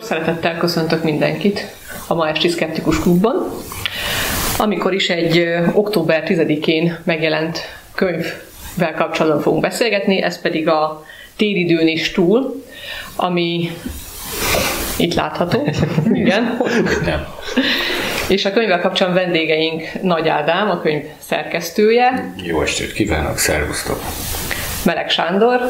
Szeretettel köszöntök mindenkit a ma esti Skeptikus Klubban, amikor is egy október 10-én megjelent könyvvel kapcsolatban fogunk beszélgetni, ez pedig a Téridőn is túl, ami itt látható. Igen. És a könyvvel kapcsolatban vendégeink Nagy Ádám, a könyv szerkesztője. Jó estét kívánok, szervusztok! Meleg Sándor.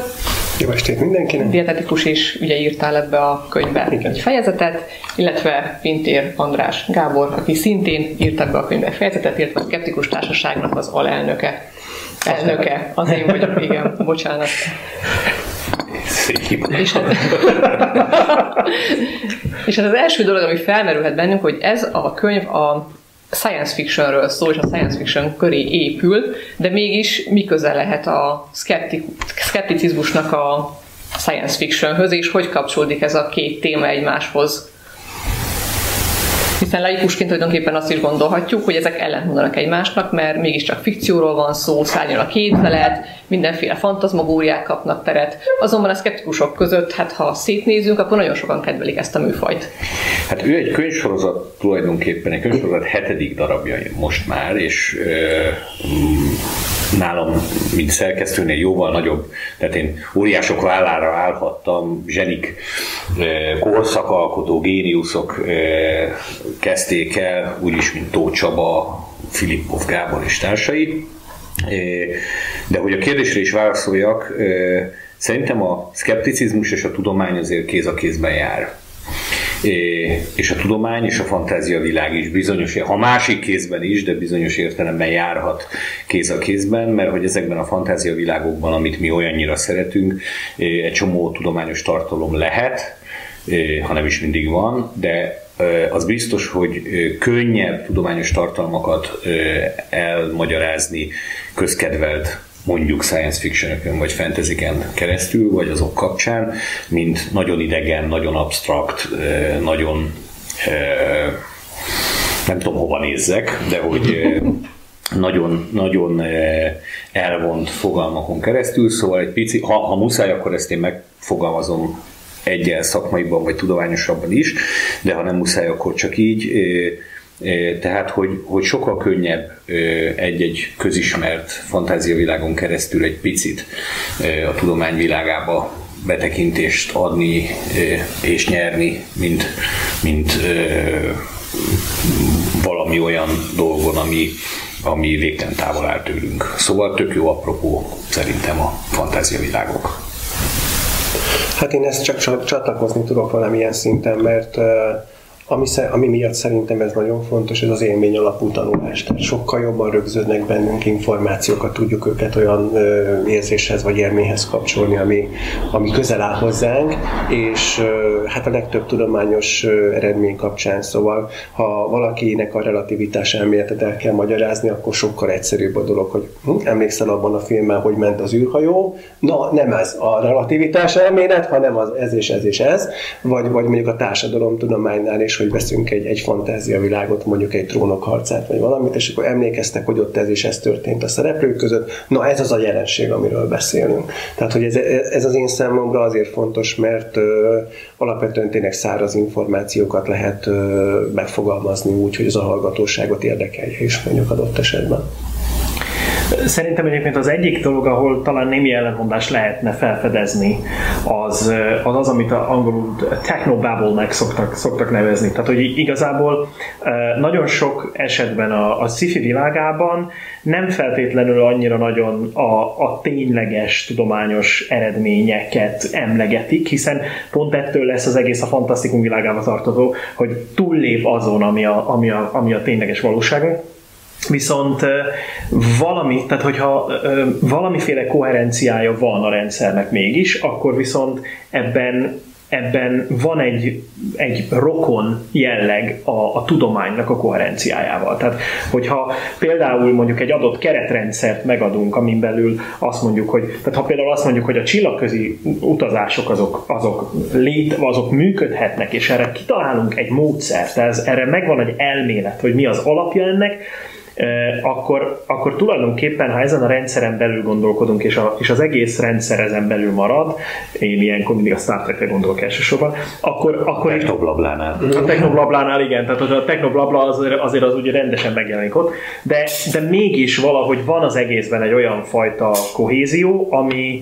Jó estét mindenkinek! Dietetikus is ugye írtál ebbe a könyvbe Igen. egy fejezetet, illetve Pintér András Gábor, aki szintén írt ebbe a könyvbe egy fejezetet, illetve a Skeptikus Társaságnak az alelnöke. Elnöke, az én vagyok, igen, bocsánat. Szép. És, hát, és hát az első dolog, ami felmerülhet bennünk, hogy ez a könyv a science fictionről szól, és a science fiction köré épül, de mégis mi köze lehet a szkepticizmusnak a science fictionhöz, és hogy kapcsolódik ez a két téma egymáshoz? Hiszen laikusként tulajdonképpen azt is gondolhatjuk, hogy ezek ellentmondanak egymásnak, mert mégiscsak fikcióról van szó, szárnyal a képzelet, mindenféle fantazmagóriák kapnak teret. Azonban a szkeptikusok között, hát ha szétnézünk, akkor nagyon sokan kedvelik ezt a műfajt. Hát ő egy könyvsorozat tulajdonképpen, egy könyvsorozat hetedik darabja most már, és nálam, mint szerkesztőnél jóval nagyobb, tehát én óriások vállára állhattam, zsenik, korszakalkotó, géniuszok kezdték el, úgyis, mint Tóth Csaba, Filippov Gábor és társai. De hogy a kérdésre is válaszoljak, szerintem a szkepticizmus és a tudomány azért kéz a kézben jár és a tudomány és a fantázia világ is bizonyos, ha másik kézben is, de bizonyos értelemben járhat kéz a kézben, mert hogy ezekben a fantázia világokban, amit mi olyannyira szeretünk, egy csomó tudományos tartalom lehet, ha nem is mindig van, de az biztos, hogy könnyebb tudományos tartalmakat elmagyarázni közkedvelt mondjuk science fiction vagy fantasy keresztül, vagy azok kapcsán, mint nagyon idegen, nagyon abstrakt, nagyon nem tudom hova nézzek, de hogy nagyon, nagyon elvont fogalmakon keresztül, szóval egy pici, ha, ha muszáj, akkor ezt én megfogalmazom egyel szakmaiban vagy tudományosabban is, de ha nem muszáj, akkor csak így. Tehát, hogy, hogy sokkal könnyebb egy-egy közismert fantáziavilágon keresztül egy picit a tudomány világába betekintést adni és nyerni, mint, mint valami olyan dolgon, ami, ami végtelen távol áll tőlünk. Szóval tök jó apropó szerintem a fantáziavilágok. Hát én ezt csak csatlakozni tudok valamilyen szinten, mert uh, ami, ami miatt szerintem ez nagyon fontos, ez az élmény alapú tanulás. Tehát sokkal jobban rögződnek bennünk információkat, tudjuk őket olyan ö, érzéshez vagy élményhez kapcsolni, ami, ami közel áll hozzánk, és ö, hát a legtöbb tudományos ö, eredmény kapcsán, szóval ha valakinek a relativitás elméletet el kell magyarázni, akkor sokkal egyszerűbb a dolog, hogy hm, emlékszel abban a filmben, hogy ment az űrhajó, na nem ez a relativitás elmélet, hanem az ez és ez és ez, vagy, vagy mondjuk a társadalomtudománynál is hogy veszünk egy, egy fantáziavilágot, mondjuk egy trónok harcát, vagy valamit, és akkor emlékeztek, hogy ott ez és ez történt a szereplők között. Na ez az a jelenség, amiről beszélünk. Tehát, hogy ez, ez az én számomra azért fontos, mert ö, alapvetően tényleg száraz információkat lehet ö, megfogalmazni úgy, hogy az a hallgatóságot érdekelje is mondjuk adott esetben. Szerintem egyébként az egyik dolog, ahol talán némi ellentmondás lehetne felfedezni, az az, az amit a angolul technobabble-nek szoktak, szoktak nevezni. Tehát, hogy igazából nagyon sok esetben a, a sci-fi világában nem feltétlenül annyira nagyon a, a tényleges tudományos eredményeket emlegetik, hiszen pont ettől lesz az egész a fantasztikum világába tartozó, hogy túllép azon, ami a, ami a, ami a tényleges valóságunk Viszont valami, tehát hogyha valamiféle koherenciája van a rendszernek mégis, akkor viszont ebben ebben van egy, egy rokon jelleg a, a tudománynak a koherenciájával. Tehát, hogyha például mondjuk egy adott keretrendszert megadunk, amin belül azt mondjuk, hogy, tehát ha például azt mondjuk, hogy a csillagközi utazások azok, azok, lét, azok működhetnek, és erre kitalálunk egy módszert, ez, erre megvan egy elmélet, hogy mi az alapja ennek, akkor, akkor tulajdonképpen, ha ezen a rendszeren belül gondolkodunk, és, a, és az egész rendszer ezen belül marad, én ilyenkor mindig a Star Trek-re gondolok elsősorban, akkor... akkor a Technoblablánál. A Technoblablánál, igen, tehát a Technoblabla azért, azért az ugye rendesen megjelenik ott, de, de mégis valahogy van az egészben egy olyan fajta kohézió, ami,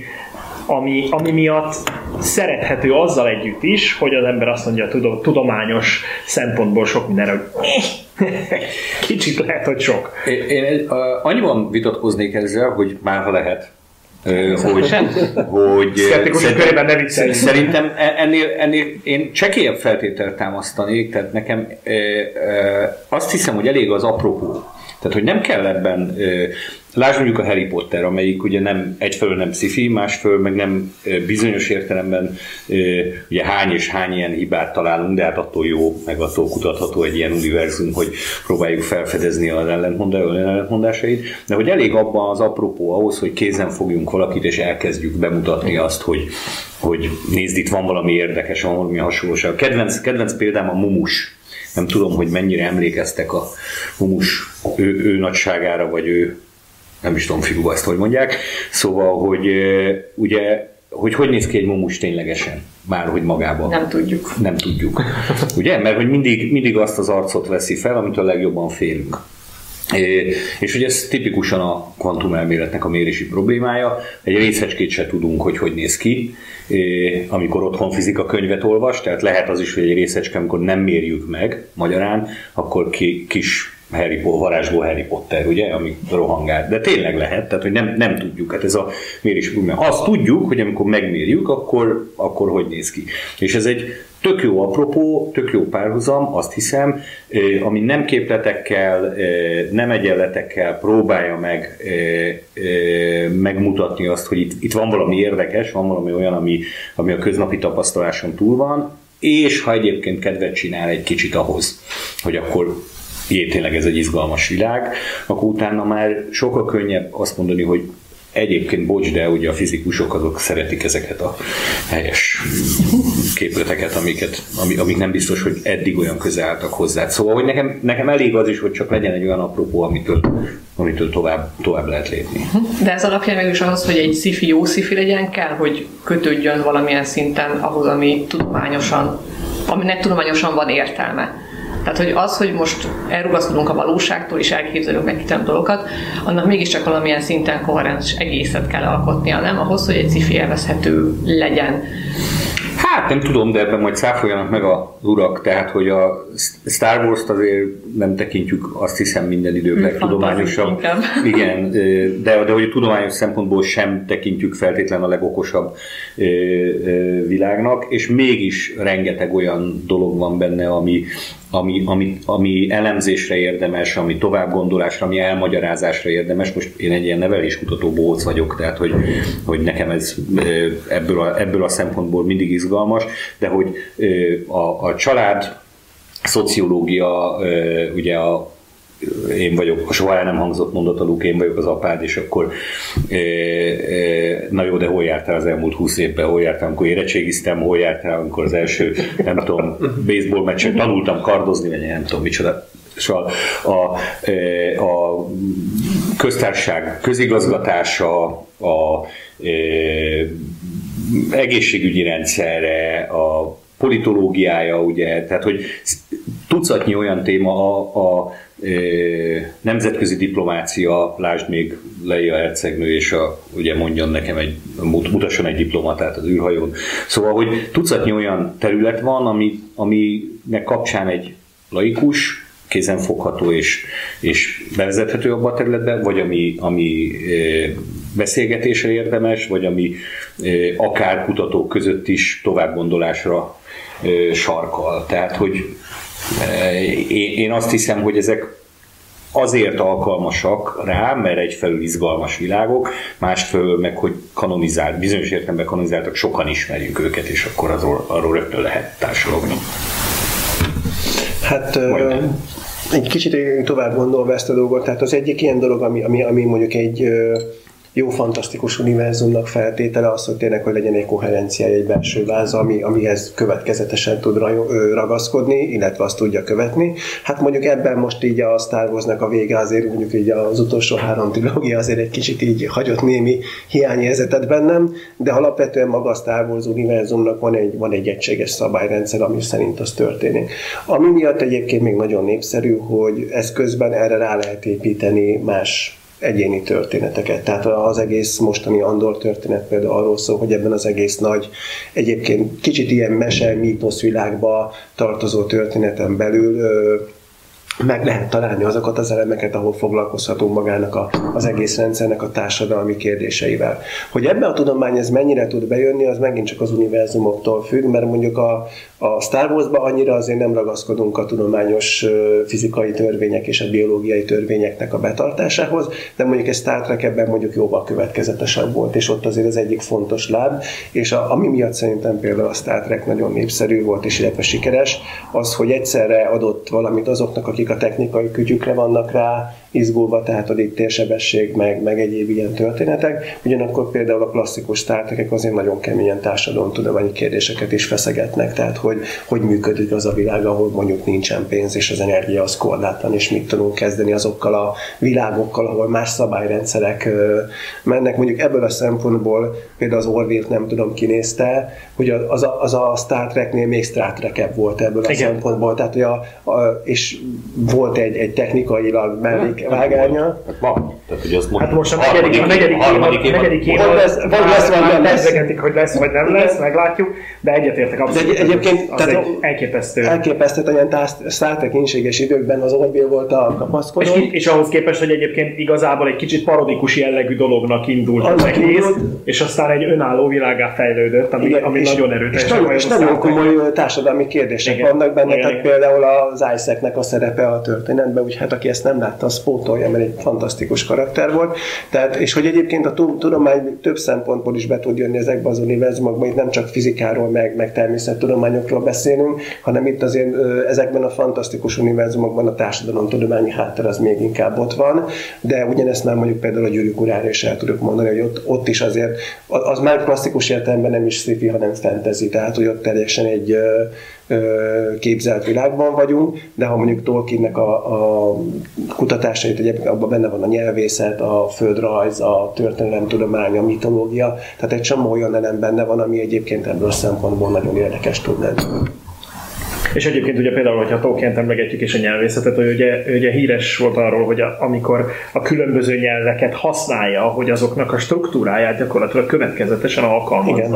ami, ami miatt szerethető azzal együtt is, hogy az ember azt mondja, hogy tudományos szempontból sok minden, hogy kicsit lehet, hogy sok. Én, én annyiban vitatkoznék ezzel, hogy már ha lehet, hogy, hogy szerintem, szerintem e- ennél, ennél én csekélyebb feltételt támasztanék, tehát nekem azt hiszem, hogy elég az apropó. Tehát, hogy nem kell ebben Lásd mondjuk a Harry Potter, amelyik ugye nem egyfelől nem sci másfelől meg nem bizonyos értelemben ugye hány és hány ilyen hibát találunk, de hát attól jó, meg attól kutatható egy ilyen univerzum, hogy próbáljuk felfedezni az ellentmondásait, de hogy elég abban az apropó ahhoz, hogy kézen fogjunk valakit, és elkezdjük bemutatni azt, hogy, hogy nézd, itt van valami érdekes, van valami hasonlóság. Kedvenc, kedvenc példám a Mumus. Nem tudom, hogy mennyire emlékeztek a Mumus ő, ő nagyságára, vagy ő nem is tudom figura ezt, hogy mondják. Szóval, hogy ugye hogy hogy néz ki egy mumus ténylegesen, bárhogy magában. Nem tudjuk. Nem tudjuk. Ugye? Mert hogy mindig, mindig azt az arcot veszi fel, amit a legjobban félünk. És ugye ez tipikusan a kvantumelméletnek a mérési problémája. Egy részecskét se tudunk, hogy hogy néz ki, amikor otthon fizika könyvet olvas, tehát lehet az is, hogy egy részecske, amikor nem mérjük meg magyarán, akkor ki, kis Harry Potter, varázsló Harry Potter, ugye, ami rohangál. De tényleg lehet, tehát hogy nem, nem tudjuk. Hát ez a mérés probléma. Azt tudjuk, hogy amikor megmérjük, akkor, akkor hogy néz ki. És ez egy tök jó apropó, tök jó párhuzam, azt hiszem, ami nem képletekkel, nem egyenletekkel próbálja meg megmutatni azt, hogy itt, itt van valami érdekes, van valami olyan, ami, ami a köznapi tapasztaláson túl van, és ha egyébként kedvet csinál egy kicsit ahhoz, hogy akkor jé, tényleg ez egy izgalmas világ, akkor utána már sokkal könnyebb azt mondani, hogy Egyébként, bocs, de ugye a fizikusok azok szeretik ezeket a helyes képleteket, amiket, amik nem biztos, hogy eddig olyan közel álltak hozzá. Szóval, hogy nekem, nekem elég az is, hogy csak legyen egy olyan apropó, amitől, amitől tovább, tovább lehet lépni. De ez alapján meg is ahhoz, hogy egy szifi jó szifi legyen, kell, hogy kötődjön valamilyen szinten ahhoz, ami tudományosan, aminek tudományosan van értelme. Tehát, hogy az, hogy most elrugaszkodunk a valóságtól és elképzelünk meg itt dolgokat, annak mégiscsak valamilyen szinten koherens egészet kell alkotnia, nem? Ahhoz, hogy egy cifi élvezhető legyen. Hát nem tudom, de ebben majd száfoljanak meg a urak, tehát hogy a Star Wars-t azért nem tekintjük azt hiszem minden idők legtudományosabb. Igen, de, de hogy a tudományos szempontból sem tekintjük feltétlen a legokosabb világnak, és mégis rengeteg olyan dolog van benne, ami, ami, ami, ami elemzésre érdemes, ami továbbgondolásra, ami elmagyarázásra érdemes. Most én egy ilyen neveléskutató bóc vagyok, tehát hogy, hogy nekem ez ebből a, ebből a szempontból mindig izgalmas, de hogy a, a család szociológia, ugye a én vagyok, soha el nem hangzott mondat a én vagyok az apád, és akkor e, e, na jó, de hol jártál az elmúlt húsz évben, hol jártál, amikor érettségiztem, hol jártál, amikor az első, nem tudom, baseball meccsen tanultam kardozni, vagy nem tudom micsoda. Szóval a, a, a köztársaság közigazgatása, a e, egészségügyi rendszerre, a politológiája, ugye, tehát hogy tucatnyi olyan téma a, a nemzetközi diplomácia, lásd még Leia hercegnő, és a, ugye mondjon nekem egy, mutasson egy diplomatát az űrhajón. Szóval, hogy tucatnyi olyan terület van, ami, aminek kapcsán egy laikus, kézenfogható és, és bevezethető abba a területbe, vagy ami, ami beszélgetésre érdemes, vagy ami akár kutatók között is továbbgondolásra sarkal. Tehát, hogy én azt hiszem, hogy ezek azért alkalmasak rá, mert egyfelől izgalmas világok, másfelől meg, hogy kanonizált, bizonyos értelemben kanonizáltak, sokan ismerjük őket, és akkor arról, arról rögtön lehet társadalmi. Hát Majdnem. egy kicsit tovább gondolva ezt a dolgot, tehát az egyik ilyen dolog, ami, ami, ami mondjuk egy jó, fantasztikus univerzumnak feltétele az, hogy tényleg, hogy legyen egy koherenciája, egy belső váz, ami, amihez következetesen tud ragaszkodni, illetve azt tudja követni. Hát mondjuk ebben most így a Star Wars-nak a vége azért mondjuk így az utolsó három trilógia azért egy kicsit így hagyott némi hiányérzetet bennem, de alapvetően maga a Star Wars univerzumnak van egy, van egy egységes szabályrendszer, ami szerint az történik. Ami miatt egyébként még nagyon népszerű, hogy ez közben erre rá lehet építeni más egyéni történeteket. Tehát az egész mostani Andor történet például arról szól, hogy ebben az egész nagy, egyébként kicsit ilyen mese, mítosz világba tartozó történeten belül meg lehet találni azokat az elemeket, ahol foglalkozhatunk magának a, az egész rendszernek a társadalmi kérdéseivel. Hogy ebbe a tudomány ez mennyire tud bejönni, az megint csak az univerzumoktól függ, mert mondjuk a, a Star Wars-ba annyira azért nem ragaszkodunk a tudományos fizikai törvények és a biológiai törvényeknek a betartásához, de mondjuk egy Star Trek ebben mondjuk jóval következetesebb volt, és ott azért az egyik fontos láb, és a, ami miatt szerintem például a Star Trek nagyon népszerű volt, és illetve sikeres, az, hogy egyszerre adott valamit azoknak, akik a technikai kütyükre vannak rá, izgulva, tehát a térsebesség, meg, meg egyéb ilyen történetek. Ugyanakkor például a klasszikus tártekek azért nagyon keményen társadalomtudományi kérdéseket is feszegetnek, tehát hogy, hogy működik az a világ, ahol mondjuk nincsen pénz, és az energia az korlátlan, és mit tudunk kezdeni azokkal a világokkal, ahol más szabályrendszerek mennek. Mondjuk ebből a szempontból például az Orville nem tudom kinézte, hogy az a, az a Star Treknél még Star trek volt ebből a Igen. szempontból, tehát hogy a, a, és volt egy, egy technikailag mellék, vágánya. Hát van. Tehát, hogy az hát most a negyedik, a negyedik, harmadik évad, negyedik évad, vagy lesz, vagy lesz, vagy nem lesz. hogy lesz, vagy nem lesz, meglátjuk, de egyetértek abszolút. De egy, egyébként az tehát egy elképesztő. Elképesztő, hogy ilyen inséges időkben az Orville volt a kapaszkodó. És, és, ahhoz képest, hogy egyébként igazából egy kicsit parodikus jellegű dolognak indult az egész, és aztán egy önálló világá fejlődött, ami, Igen, ami és, nagyon erőteljes. És, nagyon, és nagyon komoly társadalmi kérdések vannak benne, tehát például az Isaac-nek a szerepe a történetben, úgy hát aki ezt nem látta, az pótolja, mert egy fantasztikus karakter volt. Tehát, és hogy egyébként a tudomány több szempontból is be tud jönni ezekbe az univerzumokba, itt nem csak fizikáról, meg, meg természettudományokról beszélünk, hanem itt azért ezekben a fantasztikus univerzumokban a társadalomtudományi háttér az még inkább ott van, de ugyanezt már mondjuk például a gyűrűk urára is el tudok mondani, hogy ott, ott is azért, az már klasszikus értelemben nem is sci hanem fantasy, tehát hogy ott teljesen egy képzelt világban vagyunk, de ha mondjuk Tolkiennek a, a kutatásait, ugye abban benne van a nyelvészet, a földrajz, a történelemtudomány, a mitológia, tehát egy csomó olyan elem benne van, ami egyébként ebből a szempontból nagyon érdekes tud lenni. És egyébként ugye például, hogyha Tolkien-t emlegetjük és a nyelvészetet, hogy ugye, ugye híres volt arról, hogy a, amikor a különböző nyelveket használja, hogy azoknak a struktúráját gyakorlatilag következetesen alkalmazza. Igen.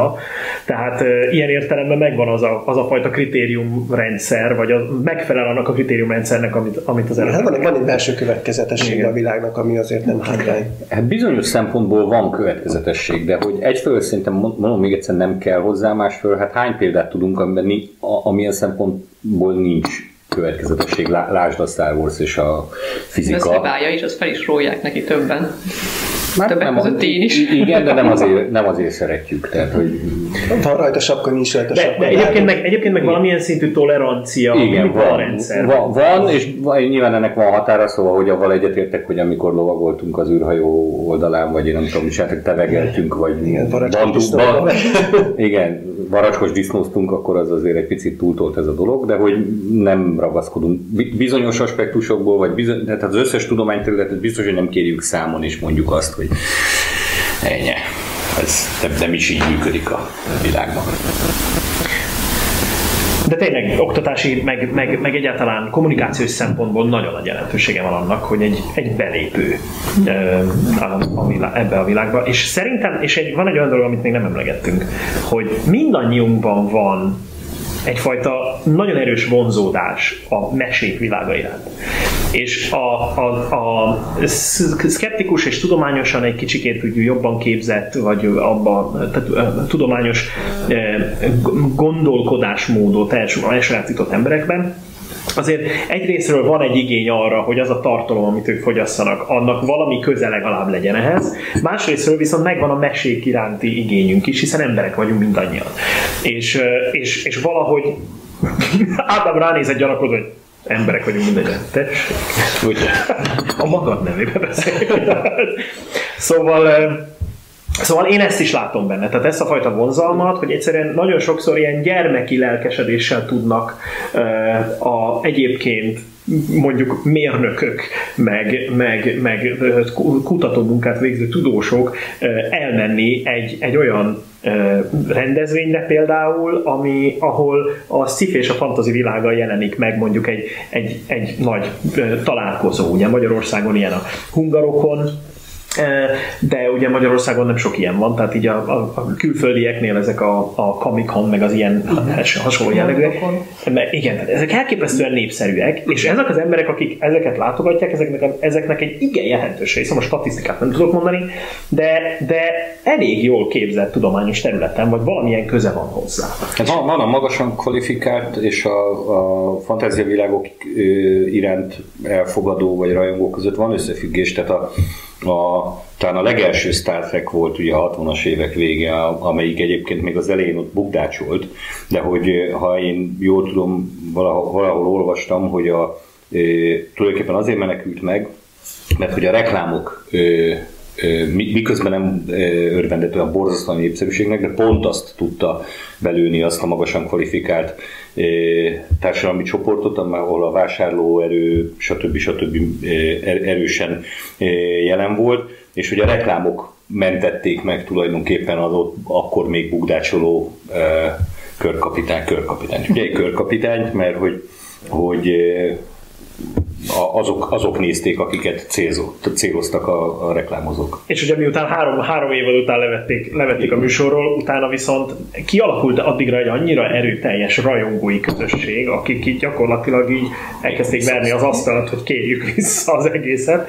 Tehát e, ilyen értelemben megvan az a, az a fajta kritériumrendszer, vagy az, megfelel annak a kritériumrendszernek, amit, amit az előbb. Hát van, van egy belső következetesség a világnak, ami azért nem hátrány. Hát bizonyos szempontból van következetesség, de hogy egyfelől szerintem mondom még egyszer nem kell hozzá, másfelől hát hány példát tudunk, amiben amilyen szempont ból nincs következetesség. Lásd a Star Wars és a fizika. Ez a is, azt fel is rólják neki többen. Már Többek nem között én is. Igen, de nem azért, nem azért szeretjük. Tehát, hogy... Van rajta sapka, nincs rajta de, sapka. De egyébként meg, egyébként meg valamilyen szintű tolerancia igen, van, a rendszer. Van, van, és nyilván ennek van határa, szóval, hogy avval egyetértek, hogy amikor lovagoltunk az űrhajó oldalán, vagy én nem tudom, is tevegeltünk, vagy igen, bandukban, igen, varacskos disznóztunk, akkor az azért egy picit túltolt ez a dolog, de hogy nem ragaszkodunk bizonyos aspektusokból, vagy bizony, tehát az összes tudományterületet biztos, hogy nem kérjük számon, és mondjuk azt, hogy ennyi. Ez nem, nem is így működik a világban. De tényleg oktatási, meg, meg, meg egyáltalán kommunikációs szempontból nagyon nagy jelentősége van annak, hogy egy, egy belépő a, a világ, ebbe a világba. És szerintem, és egy, van egy olyan dolog, amit még nem emlegettünk, hogy mindannyiunkban van egyfajta nagyon erős vonzódás a mesék világa iránt. És a, a, a szkeptikus és tudományosan egy kicsikét úgy jobban képzett, vagy abban tehát, tudományos gondolkodásmódot elsajátított emberekben, azért egyrésztről van egy igény arra, hogy az a tartalom, amit ők fogyasszanak, annak valami köze legalább legyen ehhez. Másrésztről viszont megvan a mesék iránti igényünk is, hiszen emberek vagyunk mindannyian. És, és, és valahogy Ádám ránéz egy gyanakodó, hogy emberek vagyunk mindegyen. Tessék. Ugye? A magad nevében beszélünk. szóval Szóval én ezt is látom benne, tehát ezt a fajta vonzalmat, hogy egyszerűen nagyon sokszor ilyen gyermeki lelkesedéssel tudnak uh, a egyébként mondjuk mérnökök, meg, meg, meg kutatómunkát végző tudósok elmenni egy, egy olyan rendezvényre például, ami, ahol a sci és a fantasy világa jelenik meg mondjuk egy, egy, egy nagy találkozó. Ugye Magyarországon ilyen a hungarokon, de ugye Magyarországon nem sok ilyen van, tehát így a, a, a külföldieknél ezek a, a Comic-Con, meg az ilyen hasonló jellegűek. Igen, tehát ezek elképesztően népszerűek, és ezek az emberek, akik ezeket látogatják, ezeknek, ezeknek egy igen jelentős része, most statisztikát nem tudok mondani, de, de elég jól képzett tudományos területen, vagy valamilyen köze van hozzá. Hát van, van a magasan kvalifikált és a, a fantáziavilágok iránt elfogadó vagy rajongó között van összefüggés, tehát a a, talán a legelső Star Trek volt ugye a 60-as évek vége, amelyik egyébként még az elején ott bukdácsolt, de hogy ha én jól tudom, valahol, valahol olvastam, hogy a, e, tulajdonképpen azért menekült meg, mert hogy a reklámok e, miközben nem örvendett olyan borzasztóan népszerűségnek, de pont azt tudta belőni azt a magasan kvalifikált társadalmi csoportot, ahol a vásárlóerő, stb. stb. Er-, erősen jelen volt, és hogy a reklámok mentették meg tulajdonképpen az ott akkor még bugdácsoló körkapitány, körkapitány. Ugye egy körkapitányt, mert hogy, hogy azok, azok nézték, akiket célzott, céloztak a, a reklámozók. És ugye miután három, három évad után levették, levették a műsorról, utána viszont kialakult addigra egy annyira erőteljes rajongói közösség, akik így gyakorlatilag így elkezdték verni az asztalat, hogy kérjük vissza az egészet.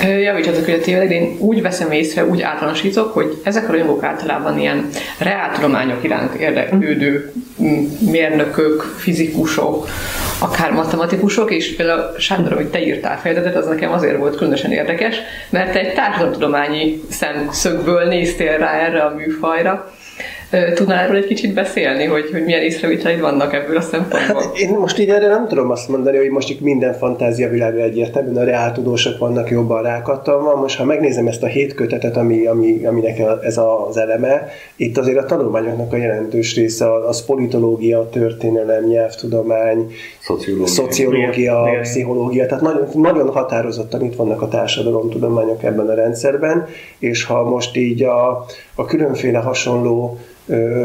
Javítsatok, hogy a tévedek, de én úgy veszem észre, úgy általánosítok, hogy ezek a rajongók általában ilyen reáltudományok iránt érdeklődő mérnökök, fizikusok, akár matematikusok, és például Sándor, hogy te írtál fejezetet, az nekem azért volt különösen érdekes, mert te egy társadalomtudományi szemszögből néztél rá erre a műfajra, Tudnál erről egy kicsit beszélni, hogy, hogy milyen észrevételeid vannak ebből a szempontból? Hát, én most így erre nem tudom azt mondani, hogy most itt minden fantázia világra egyértelműen a reáltudósok vannak jobban rákattalva. Most ha megnézem ezt a hét kötetet, ami, ami, aminek ez az eleme, itt azért a tanulmányoknak a jelentős része az politológia, történelem, nyelvtudomány, szociológia, szociológia pszichológia, tehát nagyon, nagyon határozottan itt vannak a társadalomtudományok ebben a rendszerben, és ha most így a, a különféle hasonló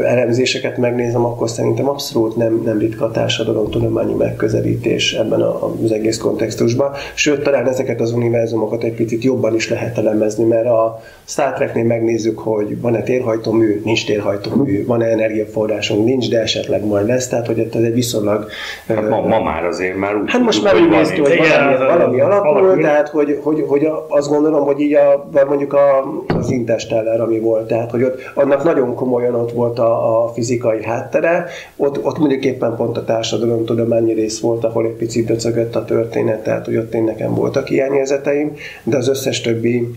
elemzéseket megnézem, akkor szerintem abszolút nem, nem ritka a társadalomtudományi megközelítés ebben az egész kontextusban. Sőt, talán ezeket az univerzumokat egy picit jobban is lehet elemezni, mert a Star Treknél megnézzük, hogy van-e térhajtómű, nincs térhajtómű, van-e energiaforrásunk, nincs, de esetleg majd lesz, tehát hogy ez egy viszonylag... Hát ma, ma már azért már úgy Hát most már úgy néztük, hogy valami, valami alapul, tehát hogy, hogy, hogy azt gondolom, hogy így a, vagy mondjuk a, az Interstellar, ami volt, tehát hogy ott annak nagyon komolyan ott volt a, a fizikai háttere, ott, ott mondjuk éppen pont a társadalomtudományi rész volt, ahol egy picit döcögött a történet, tehát hogy ott én nekem voltak hiányérzeteim, de az összes többi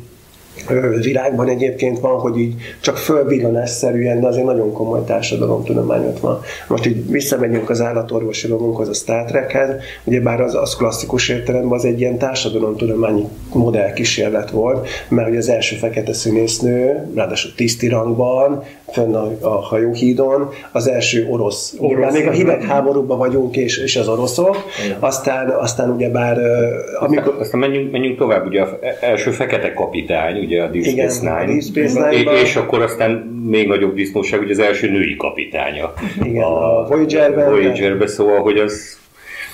világban egyébként van, hogy így csak fölvillanásszerűen, de azért nagyon komoly társadalomtudományot van. Most így visszamegyünk az állatorvosi rovunkhoz, a Star Trekhez, ugyebár az, az klasszikus értelemben az egy ilyen társadalomtudományi modellkísérlet volt, mert hogy az első fekete színésznő, ráadásul tisztirangban, fönn a, a hajóhídon, az első orosz. orosz még a hidegháborúban vagyunk, és, és az oroszok. Igen. Aztán, aztán ugyebár... Amikor... Aztán menjünk, menjünk tovább, ugye az első fekete kapitány, ugye a Deep Space Nine. A Deep Space Nine és akkor aztán még nagyobb disznóság, hogy az első női kapitánya. Igen, a, a Voyager-ben. Voyager-ben, szóval, hogy az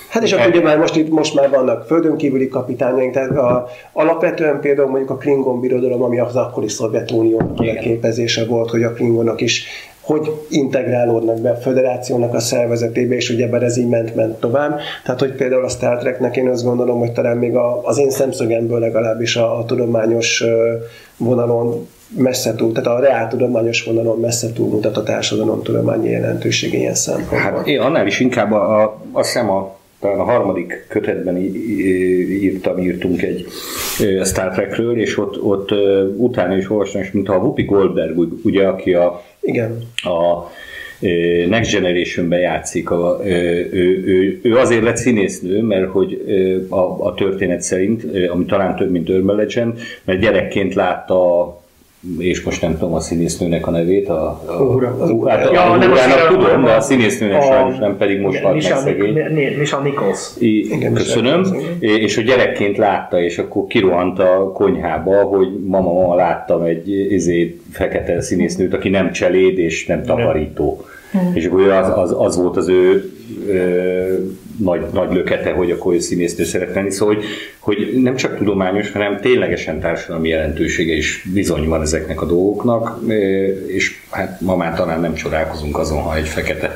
Hát és akkor ugye már most itt most már vannak földön kívüli kapitányaink, tehát a, alapvetően például mondjuk a Klingon birodalom, ami az akkori Szovjetunió leképezése volt, hogy a Klingonok is hogy integrálódnak be a föderációnak a szervezetébe, és ugye ez így ment-ment tovább. Tehát, hogy például a Star Treknek én azt gondolom, hogy talán még a, az én szemszögemből legalábbis a, a tudományos vonalon messze túl, tehát a reál tudományos vonalon messze túl mutat a társadalom tudományi jelentőség ilyen szempontból. Hát én annál is inkább a, a, azt hiszem a talán a harmadik kötetben írtam, írtunk egy Star Trekről, és ott, ott utána is olvastam, és mintha a Whoopi Goldberg, ugye, aki a, Igen. a Next Generation-ben játszik. A, ő, ő, ő, azért lett színésznő, mert hogy a, a történet szerint, ami talán több, mint Urban Legend, mert gyerekként látta és most nem tudom a színésznőnek a nevét, a, a, Uhura. a, hát a, ja, a, nem a tudom, de a színésznőnek a, sajnos nem pedig most halt meg szegény. Nisha Nichols. Igen, köszönöm. És hogy gyerekként látta, és akkor kirohant a konyhába, hogy mama, mama láttam egy izé, fekete színésznőt, aki nem cseléd és nem takarító. Mm. És akkor az, az, az volt az ő ö, nagy, nagy lökete, hogy akkor ő színésznő szeret lenni. Szóval, hogy, hogy nem csak tudományos, hanem ténylegesen társadalmi jelentősége is bizony van ezeknek a dolgoknak, és hát ma már talán nem csodálkozunk azon, ha egy fekete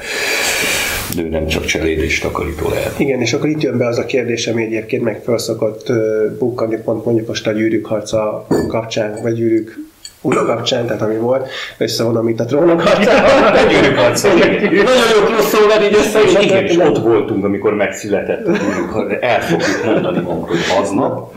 de nem csak cseléd és takarító lehet. Igen, és akkor itt jön be az a kérdés, ami egyébként meg felszokott bukkani pont mondjuk most a gyűrűk harca kapcsán, vagy gyűrűk ura kapcsán, tehát ami volt, összevonom itt a trónok harcában. A gyűrűk harca. Nagyon jó crossover így össze, és igen, és ott voltunk, amikor megszületett a gyűrűk. El fogjuk mondani magunk, hogy aznap.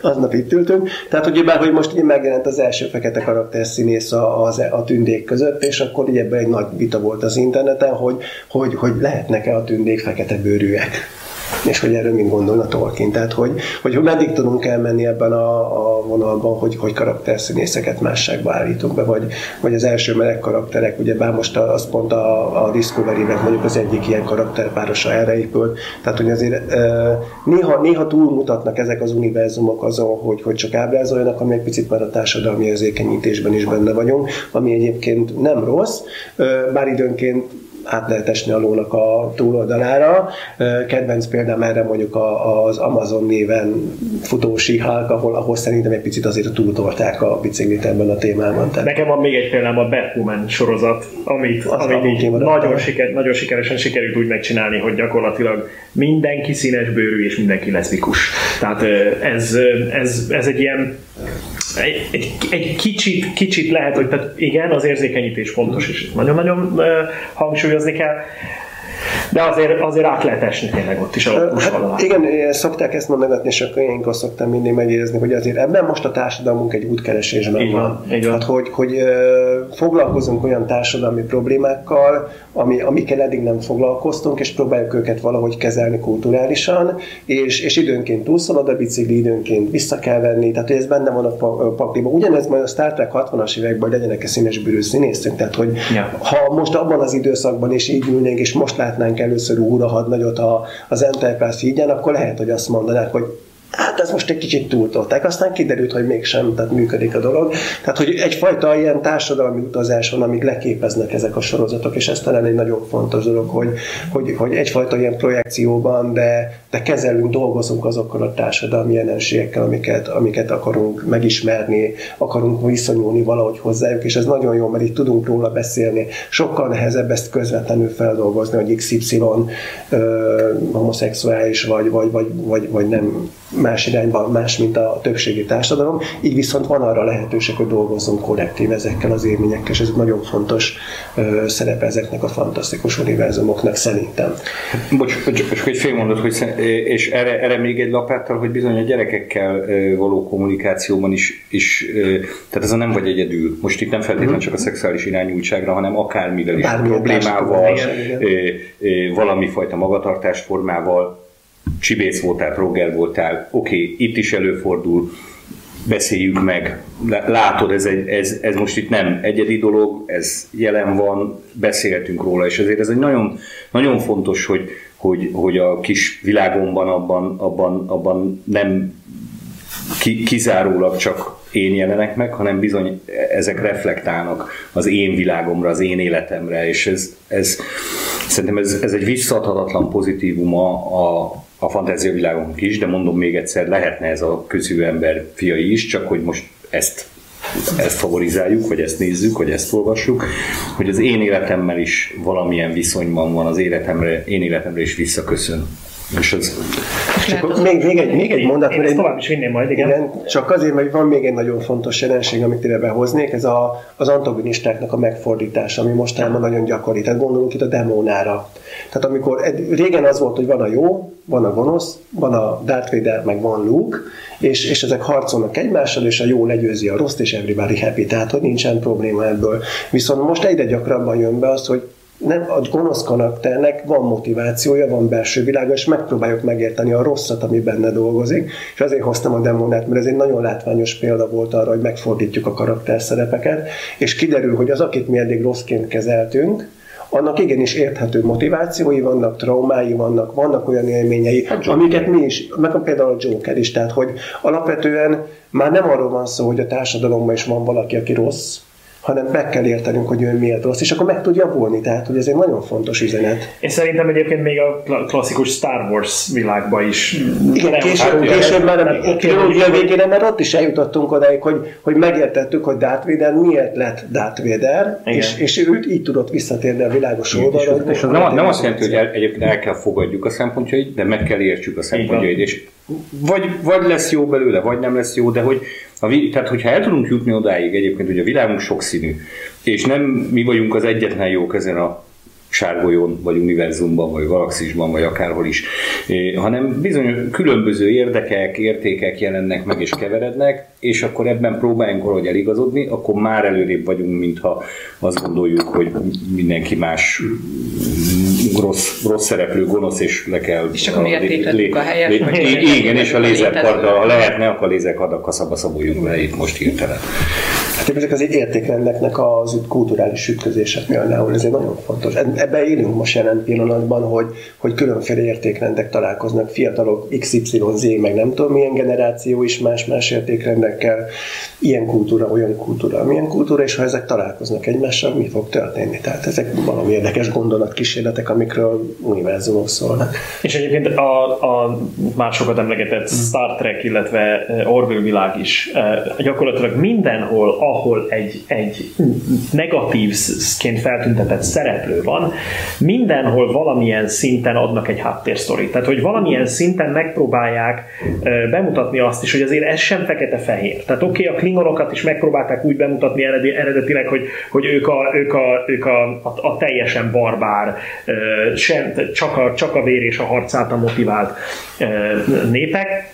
Aznap itt ültünk. Tehát, hogy bár, hogy most így megjelent az első fekete karakter színész a, a, a tündék között, és akkor így ebben egy nagy vita volt az interneten, hogy, hogy, hogy lehetnek-e a tündék fekete bőrűek és hogy erről mind gondolna Tolkien. Tehát, hogy, hogy meddig tudunk elmenni ebben a, a vonalban, hogy, hogy karakterszínészeket másságba állítunk be, vagy, vagy az első meleg karakterek, ugye bár most az pont a, a Discovery-nek mondjuk az egyik ilyen karakterpárosa erre épül, tehát hogy azért e, néha, néha túlmutatnak ezek az univerzumok azon, hogy, hogy csak ábrázoljanak, ami egy picit már a társadalmi érzékenyítésben is benne vagyunk, ami egyébként nem rossz, e, bár időnként át lehet esni a lónak a túloldalára. Kedvenc példám erre mondjuk az Amazon néven futó Hulk, ahol, ahol szerintem egy picit azért túltolták a biciklit ebben a témában. Tehát... Nekem van még egy példám a Batwoman sorozat, amit, amit így nagyon, siker, nagyon sikeresen sikerült úgy megcsinálni, hogy gyakorlatilag mindenki színes bőrű és mindenki leszbikus. Tehát ez, ez, ez egy ilyen egy, egy, egy kicsit, kicsit lehet, hogy tehát igen, az érzékenyítés fontos, és nagyon-nagyon hangsúlyozni kell, de azért, azért át lehet esni tényleg ott is a hát, Igen, szokták ezt mondogatni, és akkor én szoktam mindig megérezni, hogy azért ebben most a társadalmunk egy útkeresésben így van. van. Így van. Hát, hogy, hogy foglalkozunk olyan társadalmi problémákkal, ami, amikkel eddig nem foglalkoztunk, és próbáljuk őket valahogy kezelni kulturálisan, és, és időnként túlszalad a bicikli, időnként vissza kell venni, tehát hogy ez benne van a pakliban. Ugyanez majd a Star Trek 60-as években, hogy legyenek-e színes bűrű színészek, tehát hogy ja. ha most abban az időszakban is így ülnénk, és most látnánk először úra hadnagyot a, az Enterprise hídján, akkor lehet, hogy azt mondanák, hogy hát ez most egy kicsit túltolták. Aztán kiderült, hogy mégsem, tehát működik a dolog. Tehát, hogy egyfajta ilyen társadalmi utazás van, amik leképeznek ezek a sorozatok, és ez talán egy nagyon fontos dolog, hogy, hogy, hogy egyfajta ilyen projekcióban, de, de kezelünk, dolgozunk azokkal a társadalmi jelenségekkel, amiket, amiket akarunk megismerni, akarunk viszonyulni valahogy hozzájuk, és ez nagyon jó, mert itt tudunk róla beszélni. Sokkal nehezebb ezt közvetlenül feldolgozni, hogy XY ö, homoszexuális vagy, vagy, vagy, vagy, vagy nem más irányban, más, mint a többségi társadalom, így viszont van arra lehetőség, hogy dolgozzunk kollektív ezekkel az élményekkel, és ez nagyon fontos uh, szerepe ezeknek a fantasztikus univerzumoknak szerintem. Bocs, bocs, csak egy fél mondat, hogy és erre, erre még egy lapáttal, hogy bizony a gyerekekkel való kommunikációban is, is tehát ez a nem vagy egyedül. Most itt nem feltétlenül csak a szexuális irányultságra, hanem akármivel is, Bármilyen problémával, valami fajta magatartásformával, csibész voltál, progger voltál, oké, okay, itt is előfordul, beszéljük meg, látod, ez, egy, ez, ez most itt nem egyedi dolog, ez jelen van, beszéltünk róla, és ezért ez egy nagyon, nagyon fontos, hogy, hogy, hogy a kis világomban abban, abban, abban nem ki, kizárólag csak én jelenek meg, hanem bizony ezek reflektálnak az én világomra, az én életemre, és ez, ez szerintem ez, ez egy visszadhatatlan pozitívuma a, a fantáziavilágunk is, de mondom még egyszer, lehetne ez a közű ember fiai is, csak hogy most ezt ezt favorizáljuk, vagy ezt nézzük, vagy ezt olvassuk, hogy az én életemmel is valamilyen viszonyban van, az életemre, én életemre is visszaköszön. És ez... Csak még, még, egy, még egy mondat, én mert tovább is vinném majd, igen. igen. Csak azért, mert van még egy nagyon fontos jelenség, amit ide behoznék, ez a, az antagonistáknak a megfordítása, ami mostanában nagyon gyakori. Tehát gondolunk itt a demónára. Tehát amikor régen az volt, hogy van a jó, van a gonosz, van a Darth Vader, meg van Luke, és, és ezek harcolnak egymással, és a jó legyőzi a rossz, és everybody happy, tehát hogy nincsen probléma ebből. Viszont most egyre gyakrabban jön be az, hogy nem, a gonosz karakternek van motivációja, van belső világa, és megpróbáljuk megérteni a rosszat, ami benne dolgozik, és azért hoztam a demónát, mert ez egy nagyon látványos példa volt arra, hogy megfordítjuk a karakterszerepeket, és kiderül, hogy az, akit mi eddig rosszként kezeltünk, annak igenis érthető motivációi vannak, traumái vannak, vannak olyan élményei, amiket mi is, meg például a Joker is, tehát hogy alapvetően már nem arról van szó, hogy a társadalomban is van valaki, aki rossz, hanem meg kell értenünk, hogy ő miért rossz, és akkor meg tud javulni. Tehát, hogy ez egy nagyon fontos üzenet. És szerintem egyébként még a klasszikus Star Wars világban is. Igen, nem, később, hát, később már a trilógia végére, mert ott is eljutottunk odáig, hogy, hogy megértettük, hogy Darth Vader miért lett Darth Vader, és, és ő így tudott visszatérni a világos oldalra. És, és az nem, nem azt jelenti, hogy el, egyébként el kell fogadjuk a szempontjait, de meg kell értsük a szempontjait, és vagy, vagy lesz jó belőle, vagy nem lesz jó, de hogy a, tehát, hogyha el tudunk jutni odáig egyébként, hogy a világunk sokszínű, és nem mi vagyunk az egyetlen jók ezen a sárgolyón, vagy univerzumban, vagy galaxisban, vagy akárhol is, hanem bizony különböző érdekek, értékek jelennek meg és keverednek, és akkor ebben próbáljunk valahogy eligazodni, akkor már előrébb vagyunk, mintha azt gondoljuk, hogy mindenki más rossz, rossz szereplő, gonosz, és le kell... És akkor miért a helyet? Igen, és a lézerkarddal, ha lehetne, akkor a lézerkarddal kaszaба szaboljunk le itt most hirtelen. Hát ezek az értékrendeknek az kulturális ütközések például, ez egy nagyon fontos. Ebben élünk most jelen pillanatban, hogy, hogy különféle értékrendek találkoznak, fiatalok, XYZ, meg nem tudom milyen generáció is más-más értékrendekkel, ilyen kultúra, olyan kultúra, milyen kultúra, és ha ezek találkoznak egymással, mi fog történni? Tehát ezek valami érdekes gondolatkísérletek, amikről univerzumok szólnak. És egyébként a, a már sokat emlegetett Star Trek, illetve Orville világ is gyakorlatilag mindenhol, ahol egy, egy negatívként feltüntetett szereplő van, mindenhol valamilyen szinten adnak egy háttérsztorit. Tehát, hogy valamilyen szinten megpróbálják bemutatni azt is, hogy azért ez sem fekete-fehér. Tehát oké, okay, a klingonokat is megpróbálták úgy bemutatni eredetileg, hogy, hogy ők, a, ők, a, ők a, a, a teljesen barbár, sem, csak, a, csak a vér és a harc által motivált népek,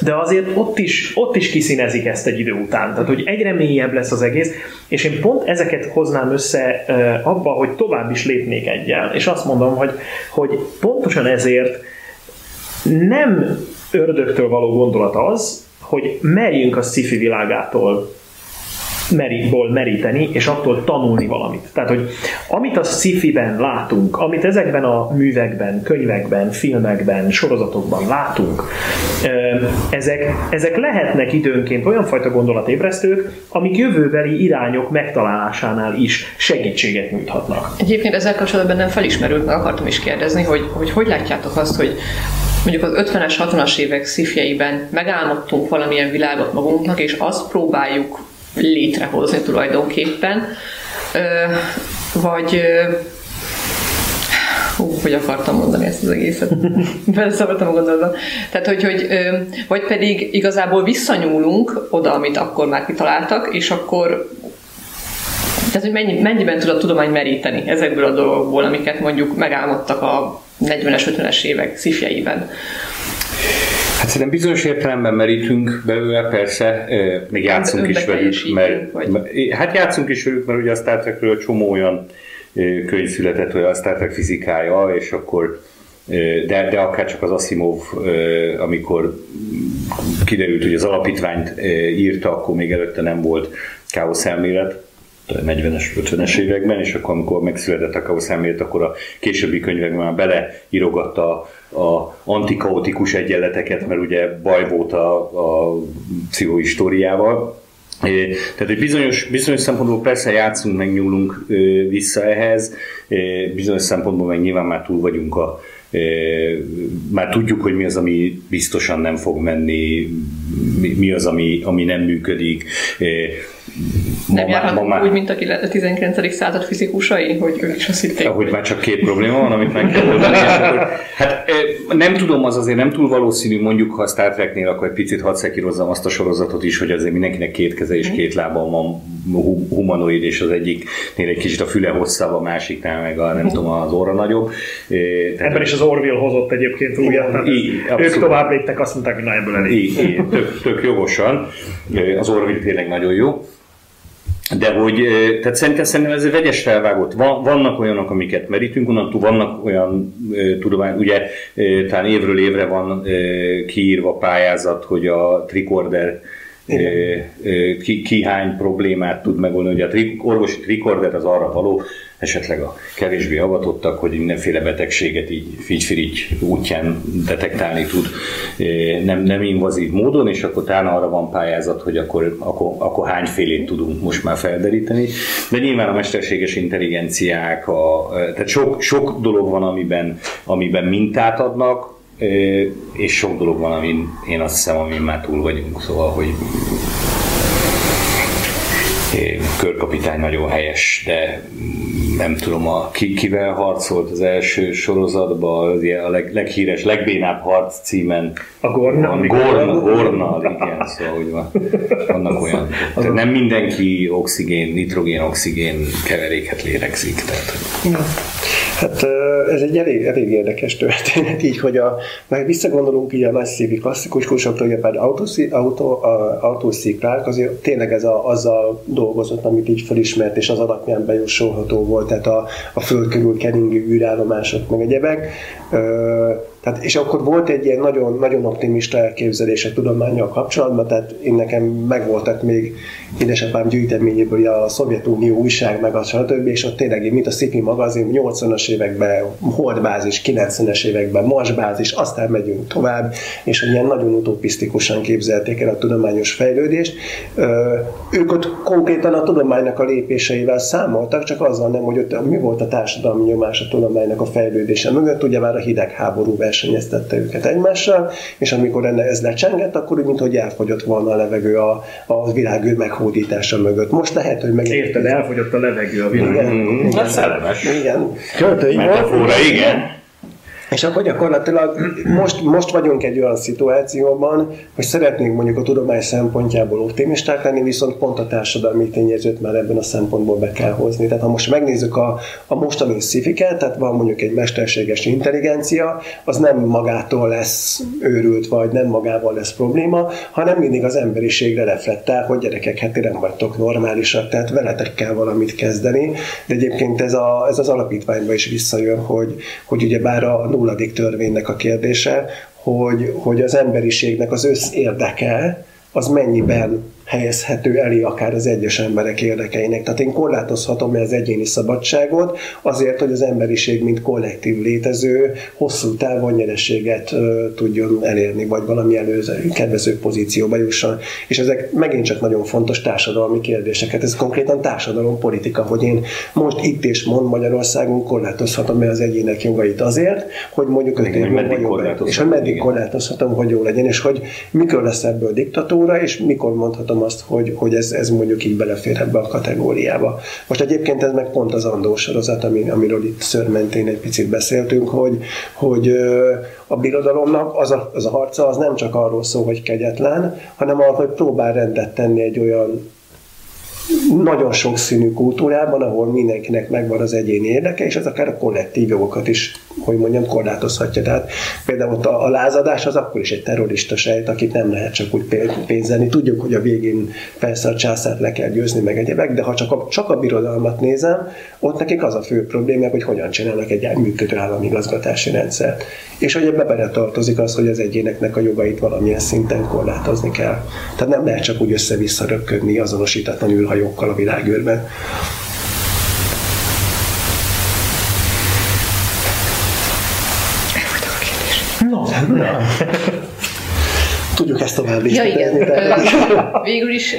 de azért ott is, ott is kiszínezik ezt egy idő után. Tehát, hogy egyre mélyebb lesz az egész, és én pont ezeket hoznám össze abba, hogy tovább is lépnék egyel. És azt mondom, hogy, hogy pontosan ezért nem ördögtől való gondolat az, hogy merjünk a sci világától merítból meríteni, és attól tanulni valamit. Tehát, hogy amit a sci-fi-ben látunk, amit ezekben a művekben, könyvekben, filmekben, sorozatokban látunk, ezek, ezek lehetnek időnként olyan fajta gondolatébresztők, amik jövőbeli irányok megtalálásánál is segítséget nyújthatnak. Egyébként ezzel kapcsolatban nem felismerült, meg akartam is kérdezni, hogy hogy, hogy látjátok azt, hogy mondjuk az 50-es, 60-as évek szifjeiben megálmodtunk valamilyen világot magunknak, és azt próbáljuk létrehozni tulajdonképpen, vagy Hú, hogy akartam mondani ezt az egészet. Beleszabadtam a gondolatban. Tehát, hogy, hogy vagy pedig igazából visszanyúlunk oda, amit akkor már kitaláltak, és akkor tehát, hogy mennyi, mennyiben tud a tudomány meríteni ezekből a dolgokból, amiket mondjuk megálmodtak a 40-es, 50-es évek szifjeiben. Hát szerintem bizonyos értelemben merítünk belőle, persze, még játszunk is velük, mert, vagy? hát játszunk is velük, mert ugye a Star Trekről csomó olyan könyv született, hogy a Star Trek fizikája, és akkor de, de akár csak az Asimov, amikor kiderült, hogy az alapítványt írta, akkor még előtte nem volt káosz elmélet, 40-es, 50-es években, és akkor amikor megszületett a káosz elmélet, akkor a későbbi könyvekben már beleírogatta a antikaotikus egyenleteket, mert ugye baj volt a, a pszichohistóriával. Tehát, hogy bizonyos, bizonyos szempontból persze játszunk, megnyúlunk vissza ehhez, bizonyos szempontból meg nyilván már túl vagyunk a, már tudjuk, hogy mi az, ami biztosan nem fog menni, mi az, ami, ami nem működik nem járhatunk már... úgy, mint a 19. század fizikusai, hogy ők is azt hitték. Hogy már csak két probléma van, amit meg kell oldani. hát nem tudom, az azért nem túl valószínű, mondjuk ha a Star Treknél, akkor egy picit hadd szekirozzam azt a sorozatot is, hogy azért mindenkinek két keze és két lába van humanoid, és az egyiknél egy kicsit a füle hosszabb, a másiknál meg a, nem tudom, az óra nagyobb. Tehát Ebben is az Orville hozott egyébként újat, tehát ők tovább léptek, azt mondták, hogy na ebből elég. tök, tök jogosan. Az Orville tényleg nagyon jó. De hogy, tehát szerintem, szerintem ez egy vegyes felvágott. Van, vannak olyanok, amiket merítünk, onnantól vannak olyan tudomány, ugye talán évről évre van kiírva pályázat, hogy a tricorder ki, ki hány problémát tud megoldani. Ugye a tri, orvosi tricorder az arra való, esetleg a kevésbé avatottak, hogy mindenféle betegséget így figyfirigy útján detektálni tud nem, nem invazív módon, és akkor talán arra van pályázat, hogy akkor, akkor, akkor hányfélét tudunk most már felderíteni. De nyilván a mesterséges intelligenciák, a, tehát sok, sok dolog van, amiben, amiben mintát adnak, és sok dolog van, amin én azt hiszem, amin már túl vagyunk, szóval, hogy körkapitány nagyon helyes, de nem tudom, a, ki, kivel harcolt az első sorozatban, a leg, leghíres, legbénább harc címen. A Gorna? Van, Gorna, Gorna, igen, szóval, hogy van, vannak olyan. Tehát nem mindenki oxigén, nitrogén, oxigén keveréket lélegzik. Tehát, Hát ez egy elég, elég érdekes történet, így, hogy a, meg visszagondolunk így a nagy szívi klasszikus kursokra, hogy például autó, autósziklák, azért tényleg ez a, azzal dolgozott, amit így felismert, és az alapján bejósolható volt, tehát a, a föld körül keringő űrállomások, meg egyebek. Tehát, és akkor volt egy ilyen nagyon, nagyon optimista elképzelés a tudományjal kapcsolatban, tehát én nekem megvoltak még édesapám gyűjteményéből a Szovjetunió újság, meg a stb. és ott tényleg, mint a Szipi magazin, 80-as években holdbázis, 90-es években marsbázis, aztán megyünk tovább, és ilyen nagyon utopisztikusan képzelték el a tudományos fejlődést. Ők ott konkrétan a tudománynak a lépéseivel számoltak, csak azzal nem, hogy ott mi volt a társadalmi nyomás a tudománynak a fejlődése mögött, ugye már a hidegháború versenyeztette őket egymással, és amikor ez lecsengett, akkor úgy, mintha elfogyott volna a levegő a, a világűr meghódítása mögött. Most lehet, hogy meg... Érted, elfogyott a levegő a világűr. Igen, igen, igen. szellemes. Igen. Költői Metafora, igen. És akkor gyakorlatilag most, most vagyunk egy olyan szituációban, hogy szeretnénk mondjuk a tudomány szempontjából optimisták lenni, viszont pont a társadalmi tényezőt már ebben a szempontból be kell hozni. Tehát ha most megnézzük a, a mostani szifiket, tehát van mondjuk egy mesterséges intelligencia, az nem magától lesz őrült, vagy nem magával lesz probléma, hanem mindig az emberiségre reflektál, hogy gyerekek, hát nem vagytok normálisak, tehát veletek kell valamit kezdeni. De egyébként ez, a, ez az alapítványba is visszajön, hogy, hogy ugye bár a nulladik törvénynek a kérdése, hogy, hogy az emberiségnek az összérdeke az mennyiben helyezhető elé akár az egyes emberek érdekeinek. Tehát én korlátozhatom az egyéni szabadságot azért, hogy az emberiség, mint kollektív létező, hosszú távon nyereséget tudjon elérni, vagy valami előző, kedvező pozícióba jusson. És ezek megint csak nagyon fontos társadalmi kérdéseket. Ez konkrétan társadalompolitika, hogy én most itt és mond Magyarországon korlátozhatom az egyének jogait azért, hogy mondjuk öt év múlva és hogy meddig korlátozhatom, hogy jó legyen, és hogy mikor lesz ebből diktatúra, és mikor mondhatom azt, hogy, hogy ez, ez mondjuk így belefér ebbe a kategóriába. Most egyébként ez meg pont az Andó sorozat, ami, amiről itt szörmentén egy picit beszéltünk, hogy, hogy a birodalomnak az a, az a harca az nem csak arról szól, hogy kegyetlen, hanem arról, hogy próbál rendet tenni egy olyan nagyon sokszínű kultúrában, ahol mindenkinek megvan az egyéni érdeke, és az akár a kollektív jogokat is, hogy mondjam, korlátozhatja. Tehát például ott a, a lázadás az akkor is egy terrorista sejt, akit nem lehet csak úgy pénzelni. Tudjuk, hogy a végén persze a császárt le kell győzni, meg egyebek, de ha csak a, csak a birodalmat nézem, ott nekik az a fő probléma, hogy hogyan csinálnak egy működő államigazgatási rendszert. És hogy ebbe bele tartozik az, hogy az egyéneknek a jogait valamilyen szinten korlátozni kell. Tehát nem lehet csak úgy össze-vissza röpködni azonosítatlan űrhajókkal a világűrben. No, na. Tudjuk ezt tovább Ja, igen. Végül is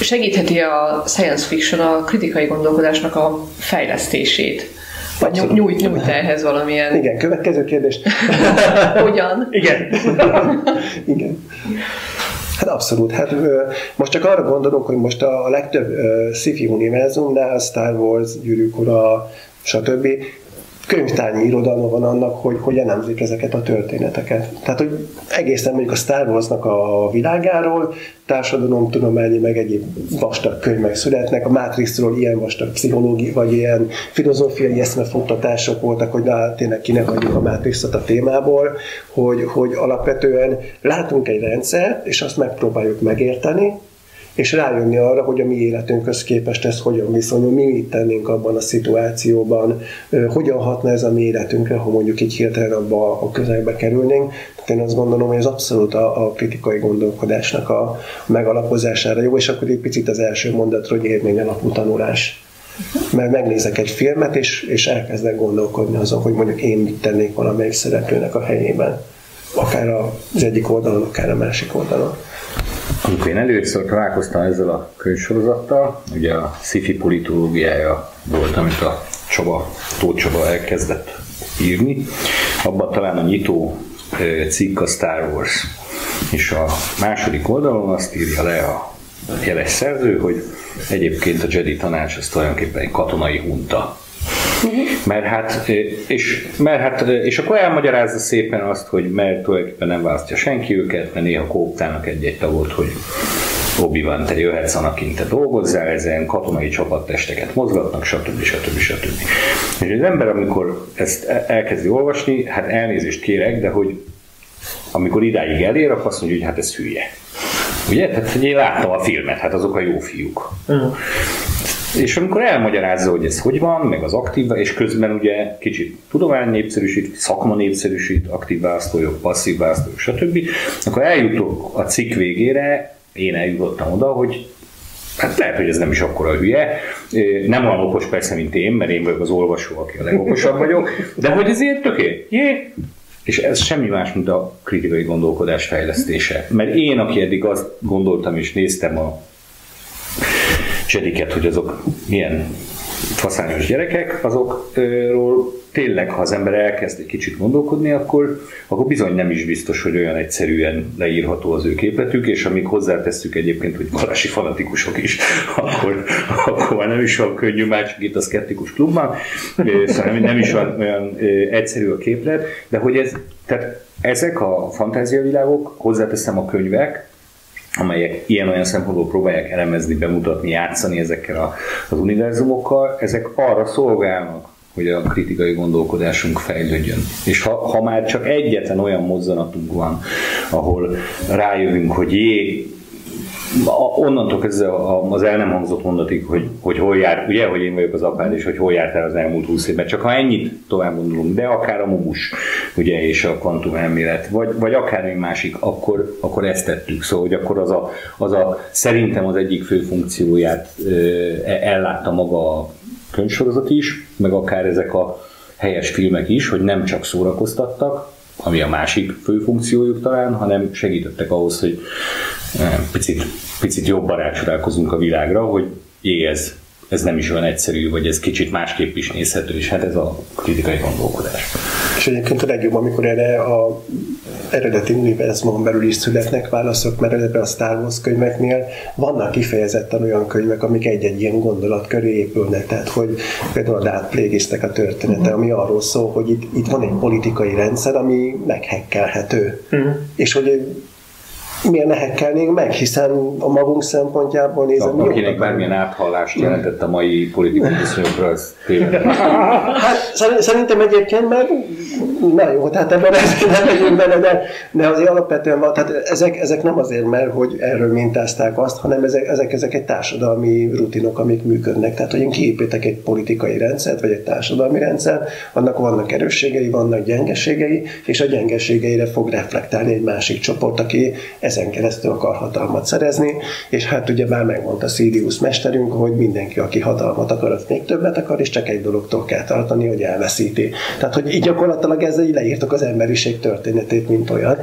segítheti a science fiction a kritikai gondolkodásnak a fejlesztését. Vagy nyújt, nyújt ehhez valamilyen... Igen, következő kérdés. Hogyan? Igen. Igen. Hát abszolút. Hát most csak arra gondolok, hogy most a legtöbb sci-fi univerzumnál, Star Wars, Gyűrűk Ura, stb könyvtárnyi irodalma van annak, hogy, hogy elemzik ezeket a történeteket. Tehát, hogy egészen mondjuk a Star Wars-nak a világáról társadalomtudományi, meg egyéb vastag könyvek születnek. A Matrixról ilyen vastag pszichológi, vagy ilyen filozófiai eszmefuttatások voltak, hogy na, tényleg kinek adjuk a Matrixot a témából, hogy, hogy alapvetően látunk egy rendszert, és azt megpróbáljuk megérteni, és rájönni arra, hogy a mi életünkhöz képest ez hogyan viszonyul, mi mit tennénk abban a szituációban, hogyan hatna ez a mi életünkre, ha mondjuk így hirtelen abba a közegbe kerülnénk. Tehát én azt gondolom, hogy ez abszolút a, a kritikai gondolkodásnak a megalapozására jó, és akkor egy picit az első mondatról, hogy élmény alapú tanulás. Mert megnézek egy filmet, és, és elkezdek gondolkodni azon, hogy mondjuk én mit tennék valamelyik szereplőnek a helyében. Akár az egyik oldalon, akár a másik oldalon. Amikor én először találkoztam ezzel a könyvsorozattal, ugye a sci politológiája volt, amit a Csaba, Tóth Csaba elkezdett írni, abban talán a nyitó cikk a Star Wars. És a második oldalon azt írja le a jeles szerző, hogy egyébként a Jedi tanács az tulajdonképpen egy katonai hunta. Mert hát, és, mert hát, és akkor elmagyarázza szépen azt, hogy mert tulajdonképpen nem választja senki őket, mert néha kóptának egy-egy tagot, hogy obi van te jöhetsz Anakin, te dolgozzál ezen, katonai csapattesteket mozgatnak, stb. stb. stb. És az ember, amikor ezt elkezdi olvasni, hát elnézést kérek, de hogy amikor idáig elér, akkor azt mondja, hogy hát ez hülye. Ugye? Tehát hogy én láttam a filmet, hát azok a jó fiúk. Uh-huh. És amikor elmagyarázza, hogy ez hogy van, meg az aktív, és közben ugye kicsit tudomány népszerűsít, szakma népszerűsít, aktív választójog, passzív választójog, stb., akkor eljutok a cikk végére, én eljutottam oda, hogy Hát lehet, hogy ez nem is akkora hülye. Nem olyan okos persze, mint én, mert én vagyok az olvasó, aki a legokosabb vagyok, de hogy ezért töké. Jé, és ez semmi más, mint a kritikai gondolkodás fejlesztése. Mert én, aki eddig azt gondoltam és néztem a csediket, hogy azok milyen faszányos gyerekek, azokról tényleg, ha az ember elkezd egy kicsit gondolkodni, akkor, akkor bizony nem is biztos, hogy olyan egyszerűen leírható az ő képletük, és amíg hozzátesszük egyébként, hogy valási fanatikusok is, akkor, akkor már nem is van könnyű, már csak itt a szkeptikus klubban, szóval nem is van olyan egyszerű a képlet, de hogy ez, tehát ezek a fantáziavilágok, hozzáteszem a könyvek, amelyek ilyen-olyan szempontból próbálják elemezni, bemutatni, játszani ezekkel a, az univerzumokkal, ezek arra szolgálnak, hogy a kritikai gondolkodásunk fejlődjön. És ha, ha már csak egyetlen olyan mozzanatunk van, ahol rájövünk, hogy jé, onnantól kezdve az el nem hangzott mondatig, hogy, hogy hol jár, ugye, hogy én vagyok az apád, és hogy hol járt el az elmúlt húsz évben. Csak ha ennyit tovább gondolunk, de akár a mumus, ugye, és a kvantum elmélet, vagy, vagy akár egy másik, akkor, akkor ezt tettük. Szóval, hogy akkor az a, az a szerintem az egyik fő funkcióját e, ellátta maga a könyvsorozat is, meg akár ezek a helyes filmek is, hogy nem csak szórakoztattak, ami a másik fő funkciójuk talán, hanem segítettek ahhoz, hogy eh, picit, picit jobban rácsodálkozunk a világra, hogy jé, ez nem is olyan egyszerű, vagy ez kicsit másképp is nézhető, és hát ez a kritikai gondolkodás. És egyébként a legjobb, amikor erre a eredeti univerzumon belül is születnek válaszok, mert ebben a Star Wars könyveknél vannak kifejezetten olyan könyvek, amik egy-egy ilyen gondolat köré épülnek. Tehát, hogy például a Darth Plagueis-nek a története, uh-huh. ami arról szól, hogy itt, itt van egy politikai rendszer, ami meghekkelhető. Uh-huh. És hogy miért ne hekkelnénk meg, hiszen a magunk szempontjából nézem. Szóval, akinek bármilyen áthallást jelentett a mai politikai viszonyokra, az Hát szerintem egyébként meg na jó, tehát ebben nem megyünk bele, de, de azért alapvetően van, tehát ezek, ezek nem azért, mert hogy erről mintázták azt, hanem ezek, ezek, ezek egy társadalmi rutinok, amik működnek. Tehát, hogy én kiépítek egy politikai rendszert, vagy egy társadalmi rendszert, annak vannak erősségei, vannak gyengeségei, és a gyengeségeire fog reflektálni egy másik csoport, aki ezen keresztül akar hatalmat szerezni, és hát ugye már megmondta Sidious mesterünk, hogy mindenki, aki hatalmat akar, az még többet akar, és csak egy dologtól kell tartani, hogy elveszíti. Tehát, hogy így gyakorlatilag ezzel így leírtak az emberiség történetét, mint olyan.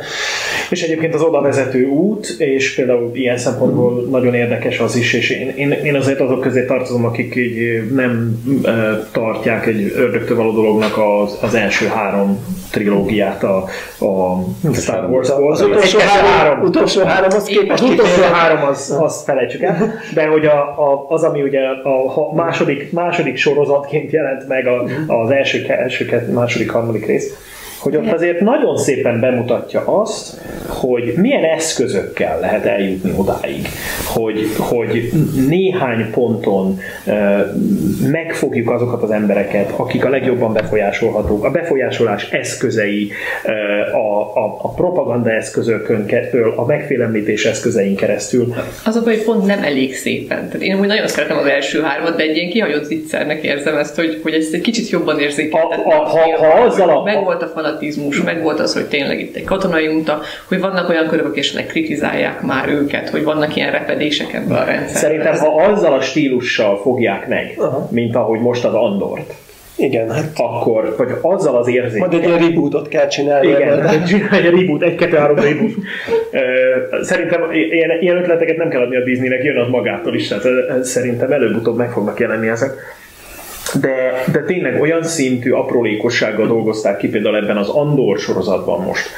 És egyébként az oda vezető út, és például ilyen szempontból nagyon érdekes az is, és én, én, én azért azok közé tartozom, akik így nem e, tartják egy ördögtől való dolognak az, az első három trilógiát a, a Star Wars-ból. Az utolsó három, utolsó három az képes. Az utolsó három, az, azt felejtsük el, de hogy a, a, az, ami ugye a második, második sorozatként jelent meg a, az első, első második, harmadik rész, hogy ott azért nagyon szépen bemutatja azt, hogy milyen eszközökkel lehet eljutni odáig, hogy, hogy néhány ponton megfogjuk azokat az embereket, akik a legjobban befolyásolhatók, a befolyásolás eszközei, a, a, a propaganda eszközökön keresztül, a megfélemlítés eszközein keresztül. Az a baj, hogy pont nem elég szépen. Tehát én úgy nagyon szeretem az első hármat, de egy ilyen kihagyott zicsernek érzem ezt, hogy, hogy ezt egy kicsit jobban érzékeltetni. Ha, ha, ha, ha azzal a, meg volt a fanatizmus, meg volt az, hogy tényleg itt egy katonai unta, hogy vannak olyan körök, és kritizálják már őket, hogy vannak ilyen repedések ebben a rendszerben. Szerintem, ha azzal a stílussal fogják meg, Aha. mint ahogy most az Andort, igen, hát akkor, vagy azzal az érzékkel. Majd egy rebootot kell csinálni. Igen, egy reboot, egy, kettő, három reboot. Szerintem ilyen, ilyen ötleteket nem kell adni a Disneynek, jön az magától is, tehát szerintem előbb-utóbb meg fognak jelenni ezek de, de tényleg olyan szintű aprólékossággal dolgozták ki például ebben az Andor sorozatban most,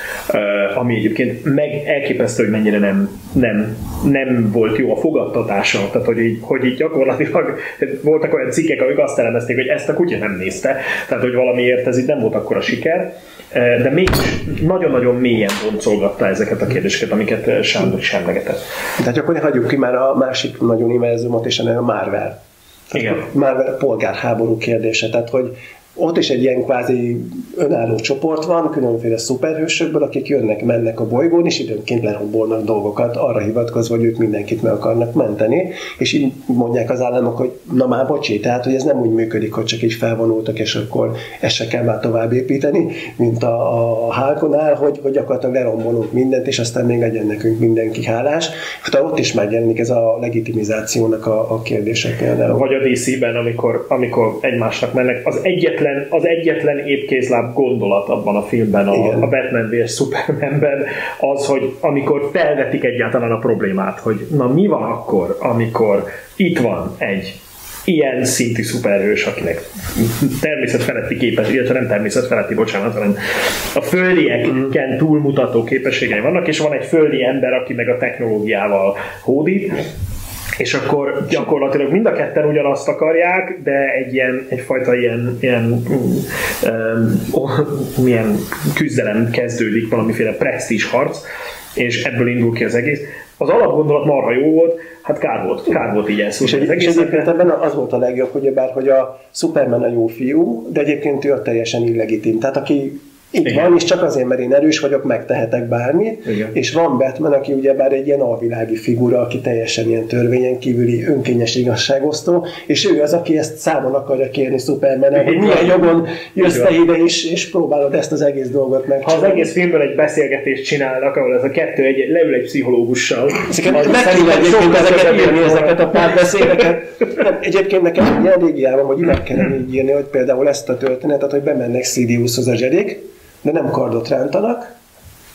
ami egyébként meg elképesztő, hogy mennyire nem, nem, nem volt jó a fogadtatása, tehát hogy így, hogy így gyakorlatilag voltak olyan cikkek, amik azt elemezték, hogy ezt a kutya nem nézte, tehát hogy valamiért ez itt nem volt akkor a siker, de mégis nagyon-nagyon mélyen boncolgatta ezeket a kérdéseket, amiket Sándor is emlegetett. Tehát akkor hagyjuk ki már a másik nagyon univerzumot, és a Marvel igen. Már a polgárháború kérdése, tehát hogy ott is egy ilyen kvázi önálló csoport van, különféle szuperhősökből, akik jönnek, mennek a bolygón, és időnként lerombolnak dolgokat, arra hivatkozva, hogy ők mindenkit meg akarnak menteni, és így mondják az államok, hogy na már bocsi, tehát hogy ez nem úgy működik, hogy csak így felvonultak, és akkor ezt se kell már tovább építeni, mint a, a Hálkonál, hogy, hogy gyakorlatilag lerombolunk mindent, és aztán még legyen nekünk mindenki hálás. Tehát ott is megjelenik ez a legitimizációnak a, a kérdése például. Vagy a DC-ben, amikor, amikor egymásnak mennek, az egyetlen egyetlen, az egyetlen épkézláb gondolat abban a filmben, a, a Batman vs. Supermanben az, hogy amikor felvetik egyáltalán a problémát, hogy na mi van akkor, amikor itt van egy ilyen szintű szuperhős, akinek természet feletti képes, illetve nem természet feletti, bocsánat, hanem a földieken túlmutató képességei vannak, és van egy földi ember, aki meg a technológiával hódít, és akkor gyakorlatilag mind a ketten ugyanazt akarják, de egy ilyen, egyfajta ilyen, ilyen um, milyen küzdelem kezdődik, valamiféle presztízs harc, és ebből indul ki az egész. Az alapgondolat marha jó volt, hát kár volt, kár volt így elszólni. És, egy, és egyébként ebben az volt a legjobb, hogy bár, hogy a Superman a jó fiú, de egyébként ő a teljesen illegitim. Tehát aki így Igen. van, és csak azért, mert én erős vagyok, megtehetek bármit. Igen. És van Batman, aki ugyebár egy ilyen alvilági figura, aki teljesen ilyen törvényen kívüli önkényes igazságosztó, és ő az, aki ezt számon akarja kérni Superman, hogy milyen jogon jössz te ide, és, és próbálod ezt az egész dolgot meg. Ha az egész filmből egy beszélgetést csinálnak, ahol ez a kettő egy, leül egy pszichológussal. Ezeket meg kéne egyébként ezeket írni, ezeket a párbeszédeket. Egyébként nekem egy elég hogy meg kellene így írni, hogy például ezt a történetet, hogy bemennek Sidiushoz a zsedék, de nem kardot rántanak,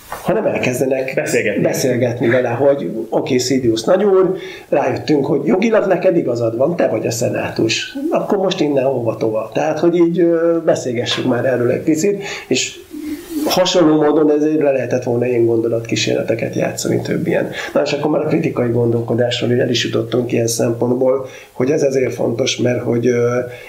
hanem elkezdenek beszélgetni, beszélgetni vele, hogy oké, okay, Sidious nagyúr, rájöttünk, hogy jogilag neked igazad van, te vagy a szenátus. Akkor most innen hova tovább. Tehát, hogy így beszélgessünk már erről egy picit, és hasonló módon ezért le lehetett volna ilyen gondolatkísérleteket játszani több ilyen. Na és akkor már a kritikai gondolkodásról el is jutottunk ilyen szempontból, hogy ez ezért fontos, mert hogy uh,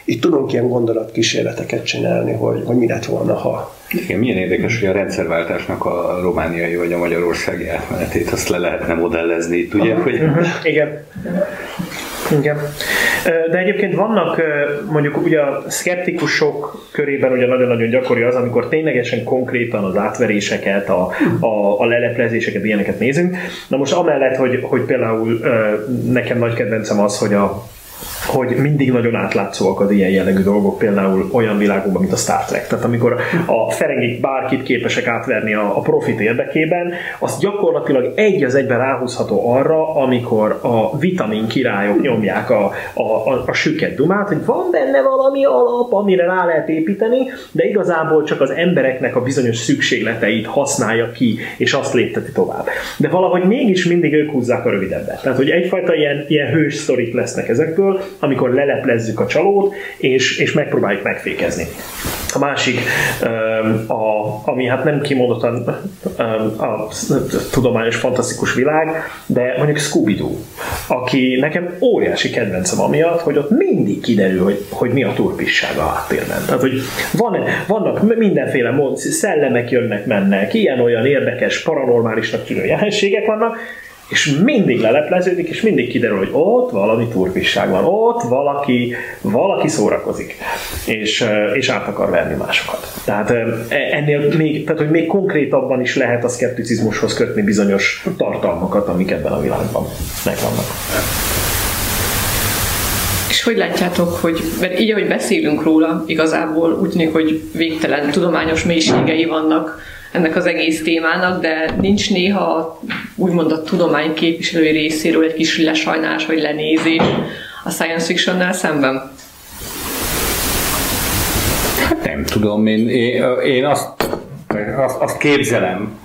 itt tudunk ilyen gondolatkísérleteket csinálni, hogy, hogy mi lett volna, ha. Igen, milyen érdekes, hogy a rendszerváltásnak a romániai vagy a magyarországi átmenetét azt le lehetne modellezni itt, ugye? Hogy... Uh-huh. Igen. Igen. De egyébként vannak mondjuk ugye a szkeptikusok körében ugye nagyon-nagyon gyakori az, amikor ténylegesen konkrétan az átveréseket, a, a, a leleplezéseket, ilyeneket nézünk. Na most amellett, hogy, hogy például nekem nagy kedvencem az, hogy a hogy mindig nagyon átlátszóak az ilyen jellegű dolgok, például olyan világokban, mint a Star Trek. Tehát amikor a ferengik bárkit képesek átverni a, a profit érdekében, az gyakorlatilag egy az egyben ráhúzható arra, amikor a vitamin királyok nyomják a, a, a, a süket dumát, hogy van benne valami alap, amire rá lehet építeni, de igazából csak az embereknek a bizonyos szükségleteit használja ki, és azt lépteti tovább. De valahogy mégis mindig ők húzzák a rövidebbet. Tehát, hogy egyfajta ilyen, ilyen hős sztorik lesznek ezekből, amikor leleplezzük a csalót, és, és megpróbáljuk megfékezni. A másik, a, ami hát nem kimondottan a tudományos, fantasztikus világ, de mondjuk Scooby-Doo. aki nekem óriási kedvencem amiatt, hogy ott mindig kiderül, hogy, hogy mi a turpisság a háttérben. Tehát, hogy van, vannak mindenféle mód, szellemek jönnek, mennek, ilyen-olyan érdekes, paranormálisnak tűnő jelenségek vannak, és mindig lelepleződik, és mindig kiderül, hogy ott valami turpisság van, ott valaki, valaki szórakozik, és, és át akar verni másokat. Tehát e, ennél még, tehát, hogy még konkrétabban is lehet a szkepticizmushoz kötni bizonyos tartalmakat, amik ebben a világban megvannak. És hogy látjátok, hogy mert így, ahogy beszélünk róla, igazából úgy tűnik, hogy végtelen tudományos mélységei vannak ennek az egész témának, de nincs néha úgymond a tudomány képviselői részéről egy kis lesajnálás vagy lenézés a science fiction szemben? Hát nem tudom, én, én, én azt, azt, azt képzelem,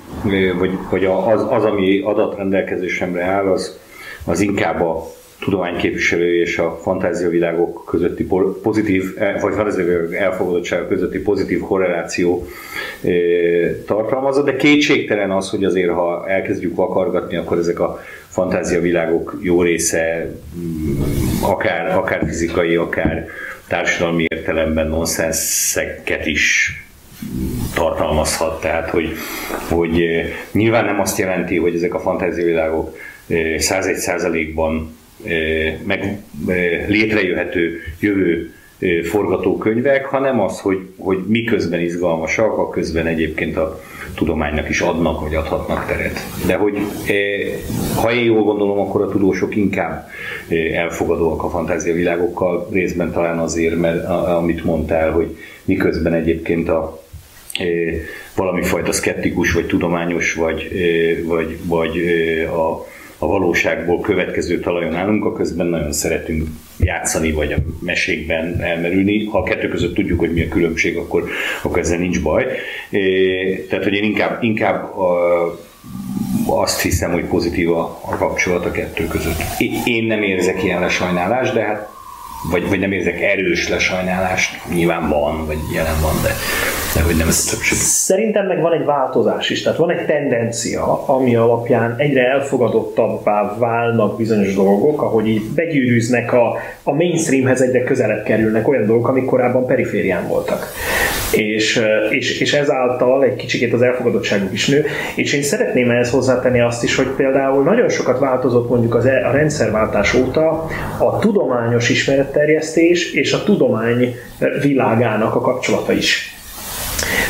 hogy, hogy az, az, ami adatrendelkezésemre áll, az, az inkább a tudomány képviselői és a fantáziavilágok közötti pozitív, e, vagy fantáziavilágok elfogadottsága közötti pozitív korreláció e, tartalmazza, de kétségtelen az, hogy azért ha elkezdjük vakargatni, akkor ezek a fantáziavilágok jó része mm, akár, akár fizikai, akár társadalmi értelemben nonszenszeket is tartalmazhat. Tehát, hogy, hogy e, nyilván nem azt jelenti, hogy ezek a fantáziavilágok 101 százalékban meg létrejöhető jövő forgatókönyvek, hanem az, hogy, hogy miközben izgalmasak, a közben egyébként a tudománynak is adnak, vagy adhatnak teret. De hogy ha én jól gondolom, akkor a tudósok inkább elfogadóak a fantáziavilágokkal, részben talán azért, mert amit mondtál, hogy miközben egyébként a valami fajta szkeptikus, vagy tudományos, vagy, vagy, vagy a a valóságból következő talajon állunk, a közben nagyon szeretünk játszani, vagy a mesékben elmerülni. Ha a kettő között tudjuk, hogy mi a különbség, akkor, akkor ezzel nincs baj. Tehát, hogy én inkább, inkább azt hiszem, hogy pozitív a, kapcsolat a kettő között. Én nem érzek ilyen lesajnálást, de hát vagy, vagy nem érzek erős lesajnálást, nyilván van, vagy jelen van, de, de hogy nem ez a többség. Szerintem meg van egy változás is, tehát van egy tendencia, ami alapján egyre elfogadottabbá válnak bizonyos dolgok, ahogy így begyűrűznek a, a mainstreamhez egyre közelebb kerülnek olyan dolgok, amik korábban periférián voltak. És, és, és ezáltal egy kicsikét az elfogadottságuk is nő, és én szeretném ehhez hozzátenni azt is, hogy például nagyon sokat változott mondjuk az, e, a rendszerváltás óta a tudományos ismeret ismeretterjesztés és a tudomány világának a kapcsolata is.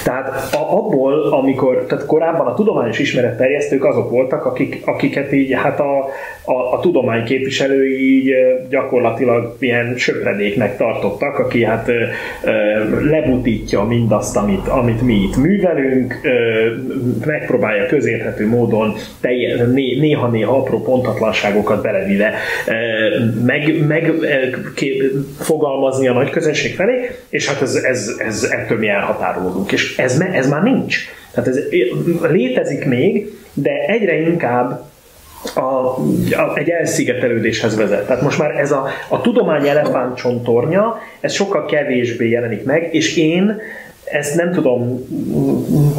Tehát a, abból, amikor, tehát korábban a tudományos ismeretterjesztők azok voltak, akik, akiket így hát a, a, a tudomány képviselői így gyakorlatilag ilyen söpredéknek tartottak, aki hát ö, ö, lebutítja mindazt, amit, amit mi itt művelünk, ö, megpróbálja közérthető módon telje, né, néha-néha apró pontatlanságokat belevive meg, meg ké, fogalmazni a nagy közönség felé, és hát ez, ez, ez ettől mi elhatárolódunk. És ez, ez már nincs. Tehát ez létezik még, de egyre inkább a, a, egy elszigetelődéshez vezet. Tehát most már ez a, a tudomány elefántcsontornya, ez sokkal kevésbé jelenik meg, és én ezt nem tudom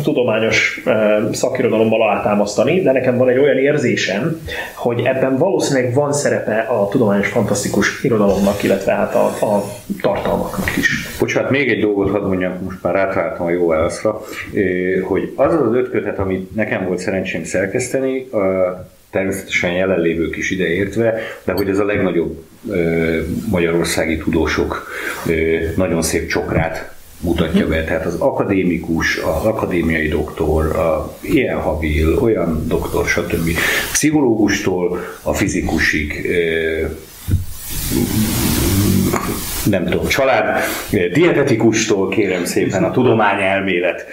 tudományos szakirodalommal alátámasztani, de nekem van egy olyan érzésem, hogy ebben valószínűleg van szerepe a tudományos fantasztikus irodalomnak, illetve hát a, a tartalmaknak is. Bocsánat, még egy dolgot hadd mondjam, most már rátaláltam a jó válaszra, hogy az az öt kötet, amit nekem volt szerencsém szerkeszteni, természetesen jelenlévők is ideértve, de hogy ez a legnagyobb magyarországi tudósok nagyon szép csokrát mutatja be. Tehát az akadémikus, az akadémiai doktor, a ilyen habil, olyan doktor, stb. Pszichológustól a fizikusig nem tudom, család dietetikustól kérem szépen a tudományelmélet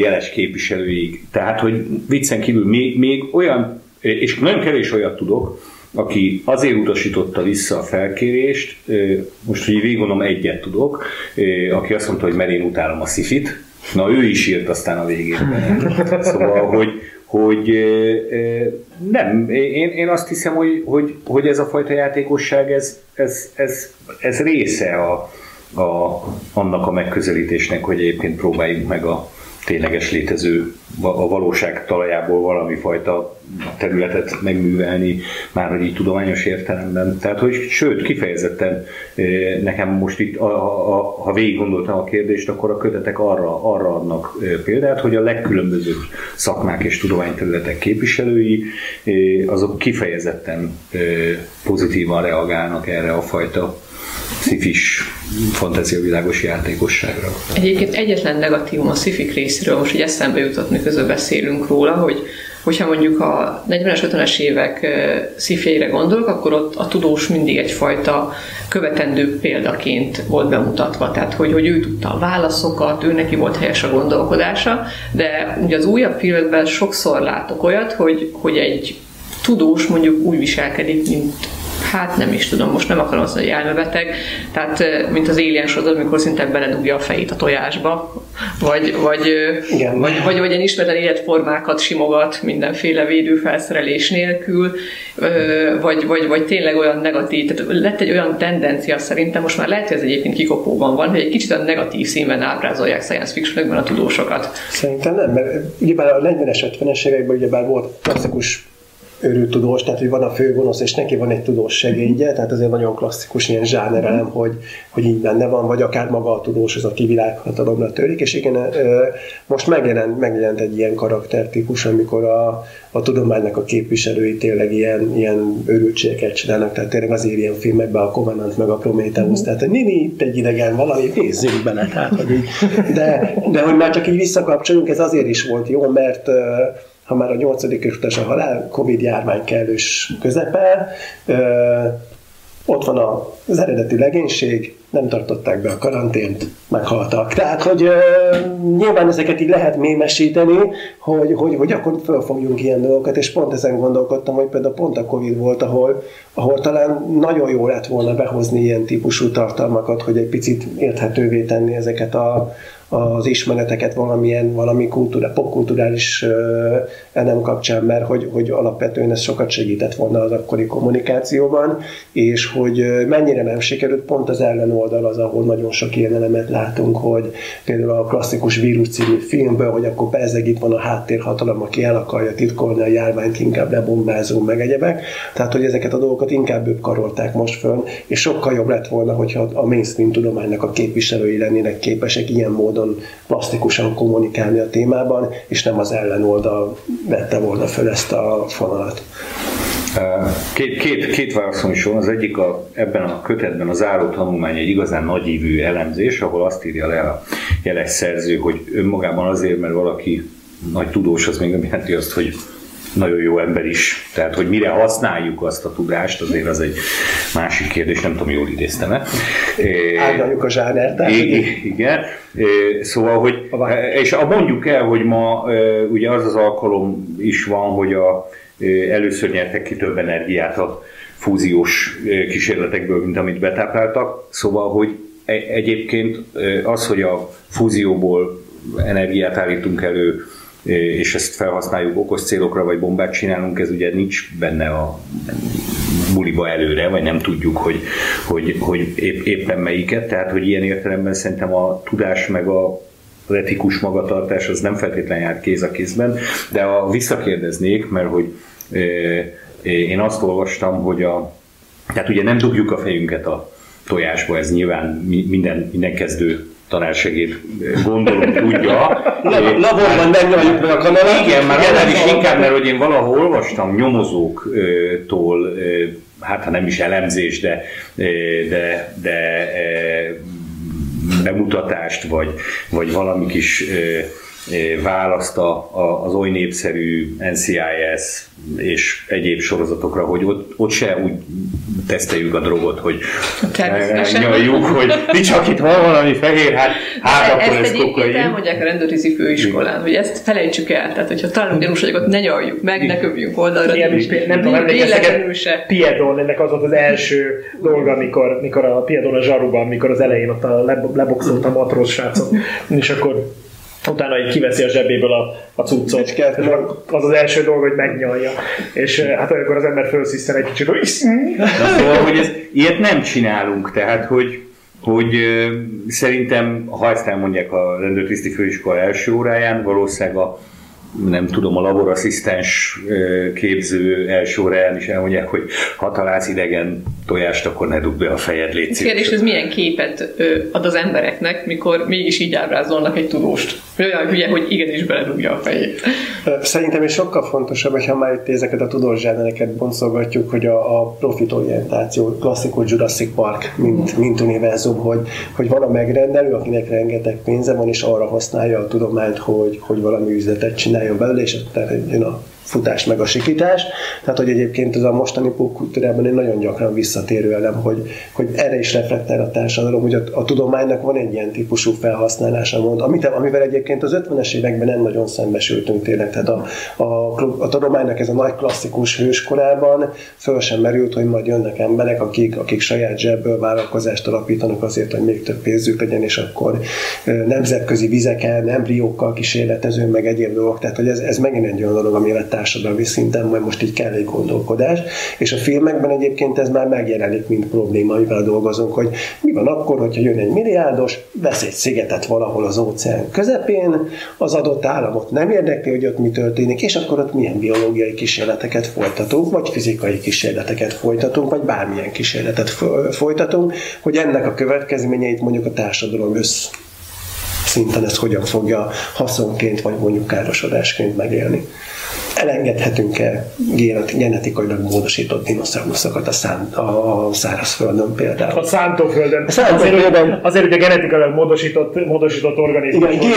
jeles képviselőig. Tehát, hogy viccen kívül még, még olyan, és nagyon kevés olyat tudok, aki azért utasította vissza a felkérést, most, hogy végig gondolom, egyet tudok, aki azt mondta, hogy mert én utálom a szifit, na ő is írt aztán a végén. Szóval, hogy, hogy nem, én, én azt hiszem, hogy, hogy, hogy ez a fajta játékosság, ez, ez, ez, ez része a, a, annak a megközelítésnek, hogy egyébként próbáljuk meg a, tényleges létező a valóság talajából valami fajta területet megművelni, már hogy így tudományos értelemben. Tehát, hogy sőt, kifejezetten nekem most itt, a, a, a, ha végig gondoltam a kérdést, akkor a kötetek arra, arra adnak példát, hogy a legkülönbözőbb szakmák és tudományterületek képviselői, azok kifejezetten pozitívan reagálnak erre a fajta szifis fantáziavilágos játékosságra. Egyébként egyetlen negatívum a szifik részéről, most hogy eszembe jutott, miközben beszélünk róla, hogy hogyha mondjuk a 40-es, 50-es évek szifjeire gondolok, akkor ott a tudós mindig egyfajta követendő példaként volt bemutatva, tehát hogy, hogy ő tudta a válaszokat, ő neki volt helyes a gondolkodása, de ugye az újabb filmekben sokszor látok olyat, hogy, hogy egy tudós mondjuk úgy viselkedik, mint hát nem is tudom, most nem akarom azt mondani, hogy elmebeteg, tehát mint az Alien sorozat, amikor szinte beledugja a fejét a tojásba, vagy, vagy, Igen. vagy, vagy, vagy ilyen ismeretlen életformákat simogat mindenféle védőfelszerelés nélkül, vagy, vagy, vagy tényleg olyan negatív, tehát lett egy olyan tendencia szerintem, most már lehet, hogy ez egyébként kikopóban van, hogy egy kicsit a negatív színben ábrázolják science fiction a tudósokat. Szerintem nem, mert ugyebár a 40-es, 50-es években ugyebár volt klasszikus őrült tudós, tehát hogy van a főgonosz, és neki van egy tudós segédje, tehát azért nagyon klasszikus ilyen zsánerelem, hogy, hogy így benne van, vagy akár maga a tudós, az a ti világhatalomra törik, és igen, most megjelent, megjelent egy ilyen karaktertípus, amikor a, a tudománynak a képviselői tényleg ilyen, ilyen őrültségeket csinálnak, tehát tényleg azért ilyen filmekben a Covenant meg a Prometheus, mm. tehát hogy nini, itt egy idegen valami, nézzünk bele, tehát, hogy így, de, de hogy már csak így visszakapcsolunk, ez azért is volt jó, mert ha már a nyolcadik utas a halál, Covid járvány kellős közepel, ott van az eredeti legénység, nem tartották be a karantént, meghaltak. Tehát, hogy ö, nyilván ezeket így lehet mémesíteni, hogy, hogy, hogy akkor fölfogjunk ilyen dolgokat, és pont ezen gondolkodtam, hogy például pont a Covid volt, ahol, ahol talán nagyon jó lett volna behozni ilyen típusú tartalmakat, hogy egy picit érthetővé tenni ezeket a, az ismereteket valamilyen, valami kultúra, popkulturális elem kapcsán, mert hogy, hogy alapvetően ez sokat segített volna az akkori kommunikációban, és hogy mennyire nem sikerült, pont az ellenoldal az, ahol nagyon sok ilyen elemet látunk, hogy például a klasszikus vírus című filmből, hogy akkor bezeg itt van a háttérhatalom, aki el akarja titkolni a járványt, inkább lebombázunk meg egyebek. Tehát, hogy ezeket a dolgokat inkább ők karolták most fönn, és sokkal jobb lett volna, hogyha a mainstream tudománynak a képviselői lennének képesek ilyen módon módon plastikusan kommunikálni a témában, és nem az ellenoldal vette volna fel ezt a fonalat. Két, két, két válaszom is van. Az egyik a, ebben a kötetben a záró tanulmány egy igazán nagyívű elemzés, ahol azt írja le a jeles szerző, hogy önmagában azért, mert valaki nagy tudós, az még nem jelenti azt, hogy nagyon jó ember is. Tehát, hogy mire használjuk azt a tudást, azért az egy másik kérdés, nem tudom, jól idéztem-e. Áldaljuk a zsánert. Igen. Szóval, hogy, és mondjuk el, hogy ma ugye az az alkalom is van, hogy a, először nyertek ki több energiát a fúziós kísérletekből, mint amit betápláltak. Szóval, hogy e, egyébként az, hogy a fúzióból energiát állítunk elő és ezt felhasználjuk okos célokra, vagy bombát csinálunk, ez ugye nincs benne a buliba előre, vagy nem tudjuk, hogy, hogy, hogy épp, éppen melyiket, tehát hogy ilyen értelemben szerintem a tudás meg a az etikus magatartás az nem feltétlenül jár kéz a kézben, de a visszakérdeznék, mert hogy én azt olvastam, hogy a, tehát ugye nem dugjuk a fejünket a tojásba, ez nyilván minden, minden kezdő tanársegéd gondolom tudja. Laborban megnyomjuk meg a kamerát. Igen, már annál is inkább, mert hogy én valahol olvastam nyomozóktól, hát ha nem is elemzés, de, de, de bemutatást, vagy, vagy valami kis választ az oly népszerű NCIS és egyéb sorozatokra, hogy ott, ott se úgy teszteljük a drogot, hogy nyaljuk, hogy mi csak itt van valami fehér, hát, hát e- akkor ez kokain. Ezt elmondják a rendőrizi főiskolán, hogy ezt felejtsük el, tehát hogyha találunk gyanússágot, ne nyaljuk meg, ne köpjünk oldalra. Is, nem tudom, emlékeztek, Piedon, ennek az volt az első dolga, amikor, mikor a Piedon a zsaruban, amikor az elején ott a leboxolt a matróz srácot, és akkor utána így kiveszi a zsebéből a, a cuccot, és az az első dolog, hogy megnyalja. És eh, hát olyankor az ember felsziszten egy kicsit, hogy szóval, hogy ez, ilyet nem csinálunk, tehát, hogy hogy szerintem, ha ezt elmondják a rendőrtiszti főiskola első óráján, valószínűleg a nem tudom, a laborasszisztens képző első óráján is elmondják, hogy ha találsz idegen tojást, akkor ne dugd be a fejed, légy Kérdés, ez milyen képet ad az embereknek, mikor mégis így ábrázolnak egy tudóst? Olyan hülye, hogy igenis beledugja a fejét. Szerintem is sokkal fontosabb, hogyha már itt ezeket a tudós zsánereket boncolgatjuk, hogy a, a profitorientáció, klasszikus Jurassic Park, mint, mint univerzum, hogy, hogy van a megrendelő, akinek rengeteg pénze van, és arra használja a tudományt, hogy, hogy valami üzletet csináljon belőle, és aztán jön a futás meg a sikítás. Tehát, hogy egyébként ez a mostani popkultúrában egy nagyon gyakran visszatérő elem, hogy, hogy erre is reflektál a társadalom, hogy a, a tudománynak van egy ilyen típusú felhasználása, mond, amit, amivel egyébként az 50-es években nem nagyon szembesültünk tényleg. Tehát a, a, a tudománynak ez a nagy klasszikus hőskorában föl sem merült, hogy majd jönnek emberek, akik, akik saját zsebből vállalkozást alapítanak azért, hogy még több pénzük legyen, és akkor nemzetközi vizeken, embriókkal kísérletező, meg egyéb dolgok. Tehát, hogy ez, ez megint egy olyan dolog, ami társadalmi szinten, majd most így kell egy gondolkodás, és a filmekben egyébként ez már megjelenik, mint probléma, amivel dolgozunk, hogy mi van akkor, hogyha jön egy milliárdos, vesz egy szigetet valahol az óceán közepén, az adott államot nem érdekli, hogy ott mi történik, és akkor ott milyen biológiai kísérleteket folytatunk, vagy fizikai kísérleteket folytatunk, vagy bármilyen kísérletet folytatunk, hogy ennek a következményeit mondjuk a társadalom össz szinten ezt hogyan fogja haszonként, vagy mondjuk károsodásként megélni elengedhetünk-e genetikailag módosított dinoszauruszokat a, szán, a szárazföldön például? A szántóföldön. A szántóföldön. Azért, azért, hogy a genetikailag módosított, módosított organizmus. Igen,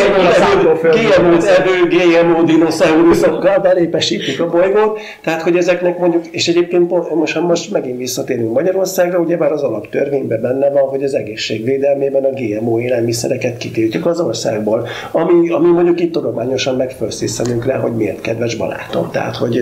GMO, evő, GMO dinoszauruszokkal belépesítik a bolygót, tehát hogy ezeknek mondjuk, és egyébként most, most megint visszatérünk Magyarországra, ugye már az alaptörvényben benne van, hogy az egészségvédelmében a GMO élelmiszereket kitiltjuk az országból, ami, ami mondjuk itt tudományosan megfősztiszenünk rá, hogy miért kedves barátom. Tehát, hogy...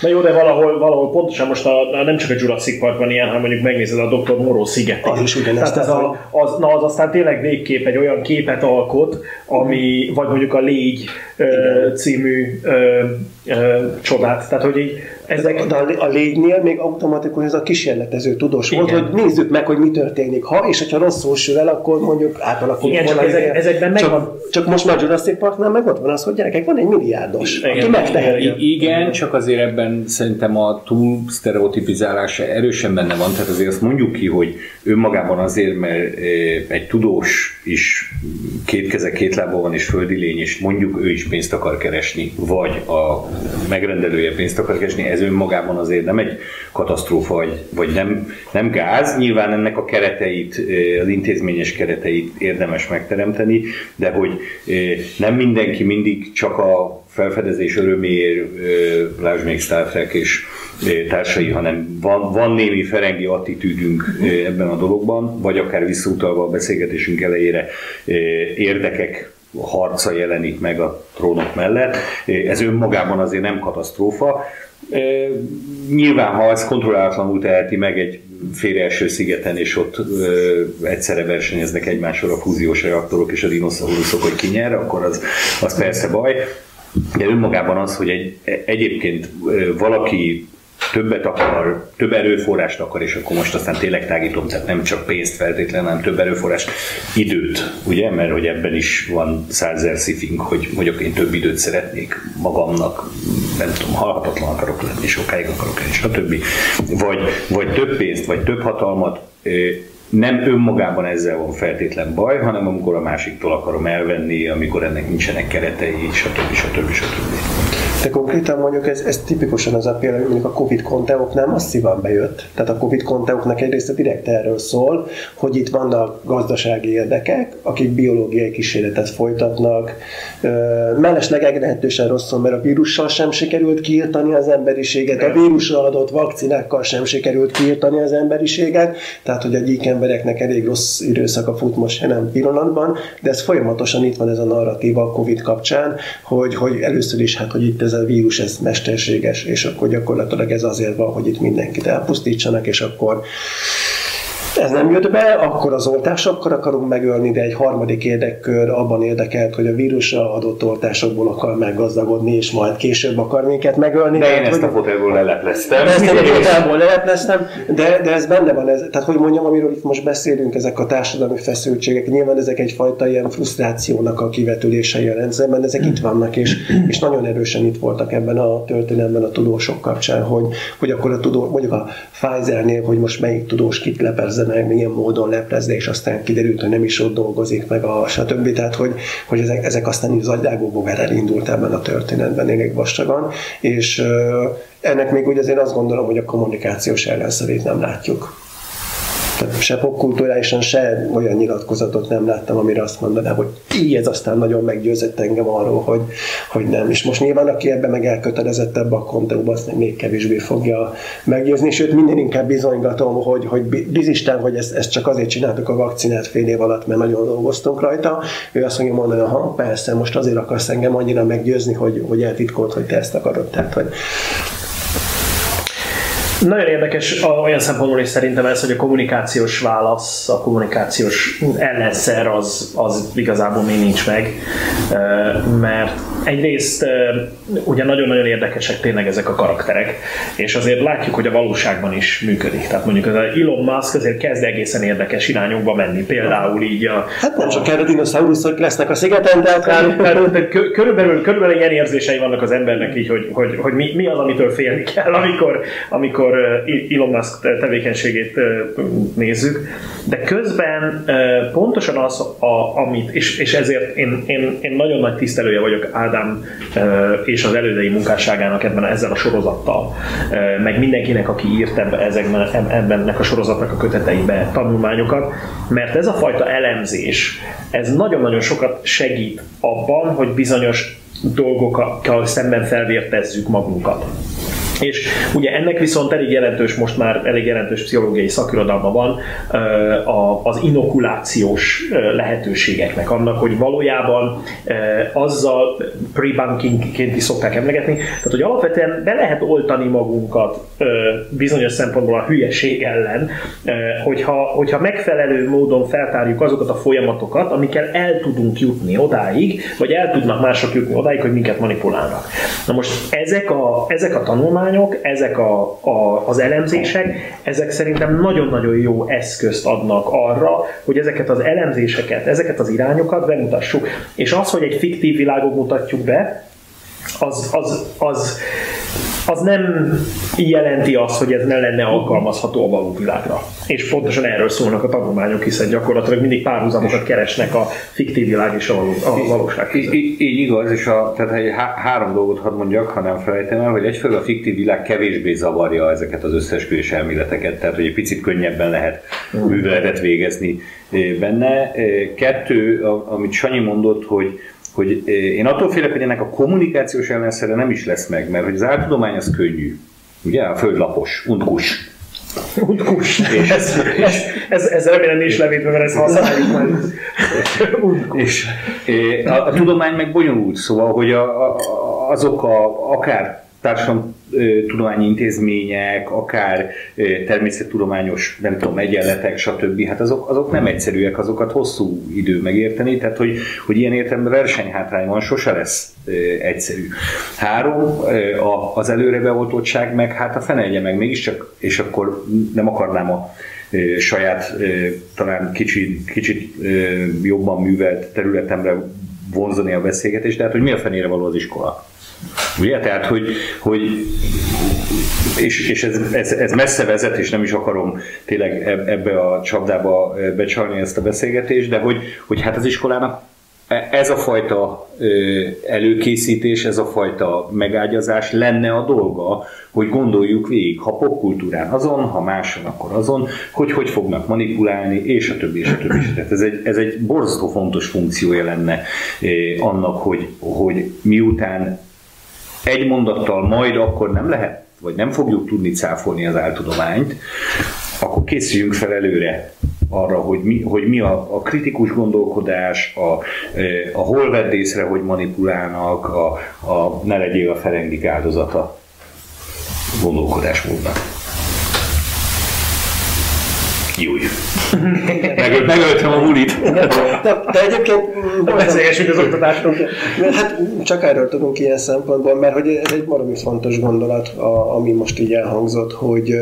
Na jó, de valahol, valahol pontosan most a, nem csak a Jurassic Parkban ilyen, hanem mondjuk megnézed a Dr. Moreau sziget. Az is ugyanezt. Tehát ez a, az, na, az aztán tényleg végképp egy olyan képet alkot, ami, vagy mondjuk a Légy ö, című ö, ö, csodát. Tehát, hogy így ezek... De a, lénynél még automatikus ez a kísérletező tudós volt, hogy nézzük meg, hogy mi történik. Ha, és hogyha rosszul sül el, akkor mondjuk átalakul. Igen, csak ezek, ezekben megvan. Csak, csak most már Jurassic Parknál meg ott van az, hogy gyerekek, van egy milliárdos, igen, aki megteheti. Igen, csak azért ebben szerintem a túl sztereotipizálása erősen benne van, tehát azért azt mondjuk ki, hogy önmagában azért, mert egy tudós is két keze, két lába van és földi lény, és mondjuk ő is pénzt akar keresni, vagy a megrendelője pénzt akar keresni, ez önmagában azért nem egy katasztrófa, vagy, vagy nem, nem gáz. Nyilván ennek a kereteit, az intézményes kereteit érdemes megteremteni, de hogy nem mindenki mindig csak a felfedezés öröméért, lásd még Star Trek és társai, hanem van, van némi ferengi attitűdünk ebben a dologban, vagy akár visszautalva a beszélgetésünk elejére érdekek harca jelenik meg a trónok mellett. Ez önmagában azért nem katasztrófa. Nyilván, ha ez kontrollálatlanul teheti meg egy félreeső szigeten, és ott ö, egyszerre versenyeznek egymással a fúziós reaktorok és a dinoszauruszok, hogy ki nyer, akkor az, az persze baj. De önmagában az, hogy egy, egyébként valaki többet akar, több erőforrást akar, és akkor most aztán tényleg tágítom, tehát nem csak pénzt feltétlenül, hanem több erőforrást, időt, ugye, mert hogy ebben is van százer szifink, hogy mondjuk én több időt szeretnék magamnak, nem tudom, halhatatlan akarok lenni, sokáig akarok lenni, stb. Vagy, vagy több pénzt, vagy több hatalmat, nem önmagában ezzel van feltétlen baj, hanem amikor a másiktól akarom elvenni, amikor ennek nincsenek keretei, stb. stb. stb. stb. De konkrétan mondjuk ez, ez tipikusan az a példa, hogy mondjuk a Covid konteoknál masszívan bejött. Tehát a Covid konteoknak egyrészt direkt erről szól, hogy itt vannak gazdasági érdekek, akik biológiai kísérletet folytatnak. Mellesleg egyenhetősen rosszul, mert a vírussal sem sikerült kiirtani az emberiséget, a vírusra adott vakcinákkal sem sikerült kiirtani az emberiséget, tehát hogy a gyík embereknek elég rossz időszaka fut most jelen pillanatban, de ez folyamatosan itt van ez a narratíva a Covid kapcsán, hogy, hogy először is hát, hogy itt ez ez a vírus ez mesterséges, és akkor gyakorlatilag ez azért van, hogy itt mindenkit elpusztítsanak, és akkor ez nem jött be, akkor az oltásokkal akarunk megölni, de egy harmadik érdekkör abban érdekelt, hogy a vírusra adott oltásokból akar meggazdagodni, és majd később akar minket megölni. De én Tehát, ezt hogy- a fotelból lelepleztem. ezt a fotelból lelepleztem, de, de ez benne van, ez, tehát hogy mondjam, amiről itt most beszélünk, ezek a társadalmi feszültségek, nyilván ezek egyfajta ilyen frusztrációnak a kivetülései a rendszerben, ezek itt vannak, és, és nagyon erősen itt voltak ebben a történelemben a tudósok kapcsán, hogy, hogy akkor a tudó, mondjuk a Pfizernél, hogy most melyik tudós kit lepezzenek, milyen módon leplezze, és aztán kiderült, hogy nem is ott dolgozik, meg a stb. Tehát, hogy, hogy ezek, ezek aztán így az agydágóból elindult ebben a történetben elég vastagan, és ennek még úgy azért azt gondolom, hogy a kommunikációs ellenszerét nem látjuk. Se popkulturálisan, se olyan nyilatkozatot nem láttam, amire azt mondanám, hogy így ez aztán nagyon meggyőzött engem arról, hogy, hogy nem. És most nyilván, aki ebben meg elkötelezett ebbe a konteóba, azt még kevésbé fogja meggyőzni, sőt minden inkább bizonygatom, hogy, hogy bizisten, hogy ezt, ezt csak azért csináltuk a vakcinát fél év alatt, mert nagyon dolgoztunk rajta. Ő azt mondja mondani, ha persze, most azért akarsz engem annyira meggyőzni, hogy, hogy eltitkolt, hogy te ezt akarod. Tehát, hogy Nagyon érdekes olyan szempontból is szerintem ez, hogy a kommunikációs válasz, a kommunikációs ellenszer az, az igazából még nincs meg, mert egyrészt ugye nagyon-nagyon érdekesek tényleg ezek a karakterek, és azért látjuk, hogy a valóságban is működik. Tehát mondjuk az Elon Musk azért kezd egészen érdekes irányokba menni, például így a, hát nem csak erre dinoszauruszok lesznek a szigeten, tehát kö- körülbelül, körülbelül ilyen érzései vannak az embernek így, hogy, hogy, hogy mi, mi az, amitől félni kell, amikor, amikor Elon Musk te- tevékenységét nézzük. De közben pontosan az, a, amit, és, és ezért én, én, én nagyon nagy tisztelője vagyok Ádám és az elődei munkásságának ebben ezzel a sorozattal, meg mindenkinek, aki írt ezekben, ebben a sorozatnak a köteteibe tanulmányokat, mert ez a fajta elemzés, ez nagyon-nagyon sokat segít abban, hogy bizonyos dolgokkal szemben felvértezzük magunkat. És ugye ennek viszont elég jelentős, most már elég jelentős pszichológiai szakirodalma van az inokulációs lehetőségeknek, annak, hogy valójában azzal pre-bankingként is szokták emlegetni, tehát hogy alapvetően be lehet oltani magunkat bizonyos szempontból a hülyeség ellen, hogyha, hogyha megfelelő módon feltárjuk azokat a folyamatokat, amikkel el tudunk jutni odáig, vagy el tudnak mások jutni odáig, hogy minket manipulálnak. Na most ezek a, ezek a tanulmányok, ezek a, a, az elemzések, ezek szerintem nagyon-nagyon jó eszközt adnak arra, hogy ezeket az elemzéseket, ezeket az irányokat bemutassuk. És az, hogy egy fiktív világot mutatjuk be, az, az, az, az nem jelenti azt, hogy ez ne lenne alkalmazható a való világra. És pontosan erről szólnak a tanulmányok, hiszen gyakorlatilag mindig párhuzamokat keresnek a fiktív világ és a, való, a valóság között. így, így igaz, és a, tehát egy há- három dolgot hadd mondjak, ha nem felejtem el, hogy egyfelől a fiktív világ kevésbé zavarja ezeket az összesküvés elméleteket, tehát hogy egy picit könnyebben lehet műveletet végezni eh, benne. Eh, Kettő, amit Sanyi mondott, hogy hogy én attól félek, hogy ennek a kommunikációs ellenszere nem is lesz meg, mert hogy az áltudomány az könnyű. Ugye? A földlapos, untkus. Untkus. Ez, ez, ez, ez remélem nincs levédve, mert ezt használjuk majd. És eh, a, a tudomány meg bonyolult, szóval, hogy a, a, azok a, akár társadalomtudományi intézmények, akár természettudományos, nem tudom, egyenletek, stb. Hát azok, azok nem egyszerűek, azokat hosszú idő megérteni, tehát hogy, hogy ilyen értelemben versenyhátrány van, sose lesz egyszerű. Három, a, az előre beoltottság meg, hát a fenelje meg mégiscsak, és akkor nem akarnám a saját, talán kicsit, kicsit jobban művelt területemre vonzani a beszélgetést, tehát hogy mi a fenére való az iskola. Ugye? Tehát, hogy, hogy és, és ez, ez, ez messze vezet, és nem is akarom tényleg eb- ebbe a csapdába eh, becsalni ezt a beszélgetést, de hogy, hogy hát az iskolának e- ez a fajta előkészítés, ez a fajta megágyazás lenne a dolga, hogy gondoljuk végig, ha popkultúrán azon, ha máson, akkor azon, hogy hogy fognak manipulálni, és a többi. És a többi. Tehát ez egy, ez egy borzasztó fontos funkciója lenne eh, annak, hogy, hogy miután egy mondattal majd akkor nem lehet, vagy nem fogjuk tudni cáfolni az áltudományt, akkor készüljünk fel előre arra, hogy mi, hogy mi a, a kritikus gondolkodás, a, eh, a hol vedd észre, hogy manipulálnak, a, a ne legyél a ferendik áldozata gondolkodásmódnak. Júj. Megöl, megöltem a mulit. De, de egyébként... Beszélgessünk az oktatásról. Hát csak erről tudunk ilyen szempontból, mert hogy ez egy baromi fontos gondolat, a, ami most így elhangzott, hogy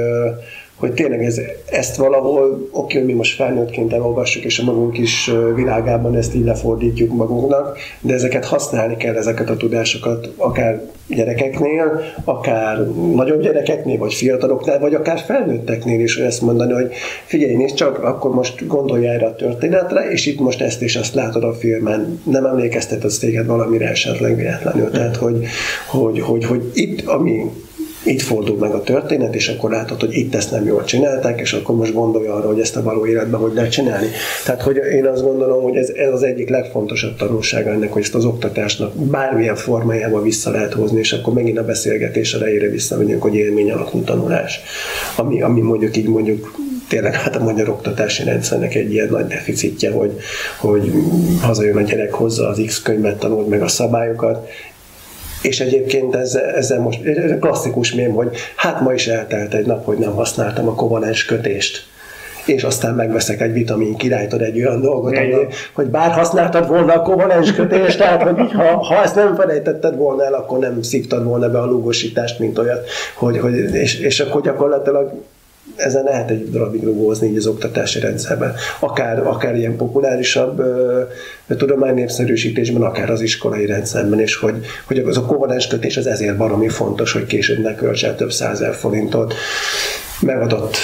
hogy tényleg ez, ezt valahol, oké, hogy mi most felnőttként elolvassuk, és a magunk is világában ezt így lefordítjuk magunknak, de ezeket használni kell, ezeket a tudásokat, akár gyerekeknél, akár nagyobb gyerekeknél, vagy fiataloknál, vagy akár felnőtteknél is, ezt mondani, hogy figyelj, nézd csak, akkor most gondolj erre a történetre, és itt most ezt és azt látod a filmen, nem emlékeztet az téged valamire esetleg véletlenül. Tehát, hogy, hogy, hogy, hogy itt, ami itt fordul meg a történet, és akkor látod, hogy itt ezt nem jól csinálták, és akkor most gondolj arra, hogy ezt a való életben hogy lehet csinálni. Tehát, hogy én azt gondolom, hogy ez, ez az egyik legfontosabb tanulsága ennek, hogy ezt az oktatásnak bármilyen formájában vissza lehet hozni, és akkor megint a beszélgetés elejére visszamegyünk, hogy élmény alapú tanulás, ami, ami mondjuk így mondjuk tényleg hát a magyar oktatási rendszernek egy ilyen nagy deficitje, hogy, hogy hazajön a gyerek hozzá az X könyvet, tanult meg a szabályokat, és egyébként ez, ezzel most klasszikus mém, hogy hát ma is eltelt egy nap, hogy nem használtam a kovalens kötést. És aztán megveszek egy vitamin királytól egy olyan dolgot, hogy, hogy bár használtad volna a kovalens kötést, tehát hogy ha, ha ezt nem felejtetted volna el, akkor nem szívtad volna be a lúgosítást, mint olyat, hogy, hogy és, és akkor gyakorlatilag ezen lehet egy darabig rugózni így az oktatási rendszerben. Akár, akár ilyen populárisabb uh, tudománynépszerűsítésben, akár az iskolai rendszerben, és hogy, hogy az a kovalens kötés az ezért baromi fontos, hogy később ne költse több százer forintot megadott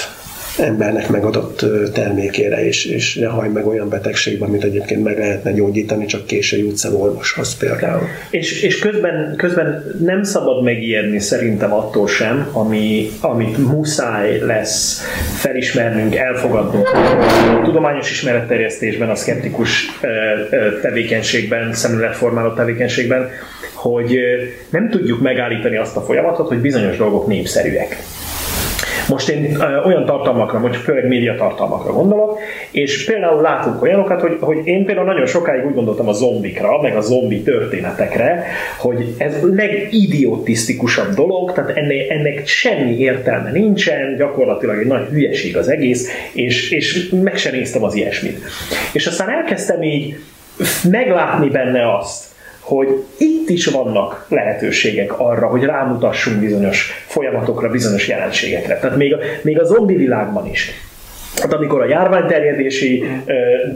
embernek megadott termékére, és, és ne hajj meg olyan betegségben, amit egyébként meg lehetne gyógyítani, csak késő jutsz el orvoshoz például. És, és közben, közben nem szabad megijedni szerintem attól sem, ami, amit muszáj lesz felismernünk, elfogadnunk a tudományos ismeretterjesztésben, a szkeptikus tevékenységben, szemléletformáló tevékenységben, hogy nem tudjuk megállítani azt a folyamatot, hogy bizonyos dolgok népszerűek. Most én olyan tartalmakra, vagy főleg média tartalmakra gondolok, és például látunk olyanokat, hogy, hogy én például nagyon sokáig úgy gondoltam a zombikra, meg a zombi történetekre, hogy ez a legidiotisztikusabb dolog, tehát ennek, ennek semmi értelme nincsen, gyakorlatilag egy nagy hülyeség az egész, és, és meg sem néztem az ilyesmit. És aztán elkezdtem így meglátni benne azt, hogy itt is vannak lehetőségek arra, hogy rámutassunk bizonyos folyamatokra, bizonyos jelenségekre. Tehát még a, még a zombi világban is. Hát amikor a járványterjedési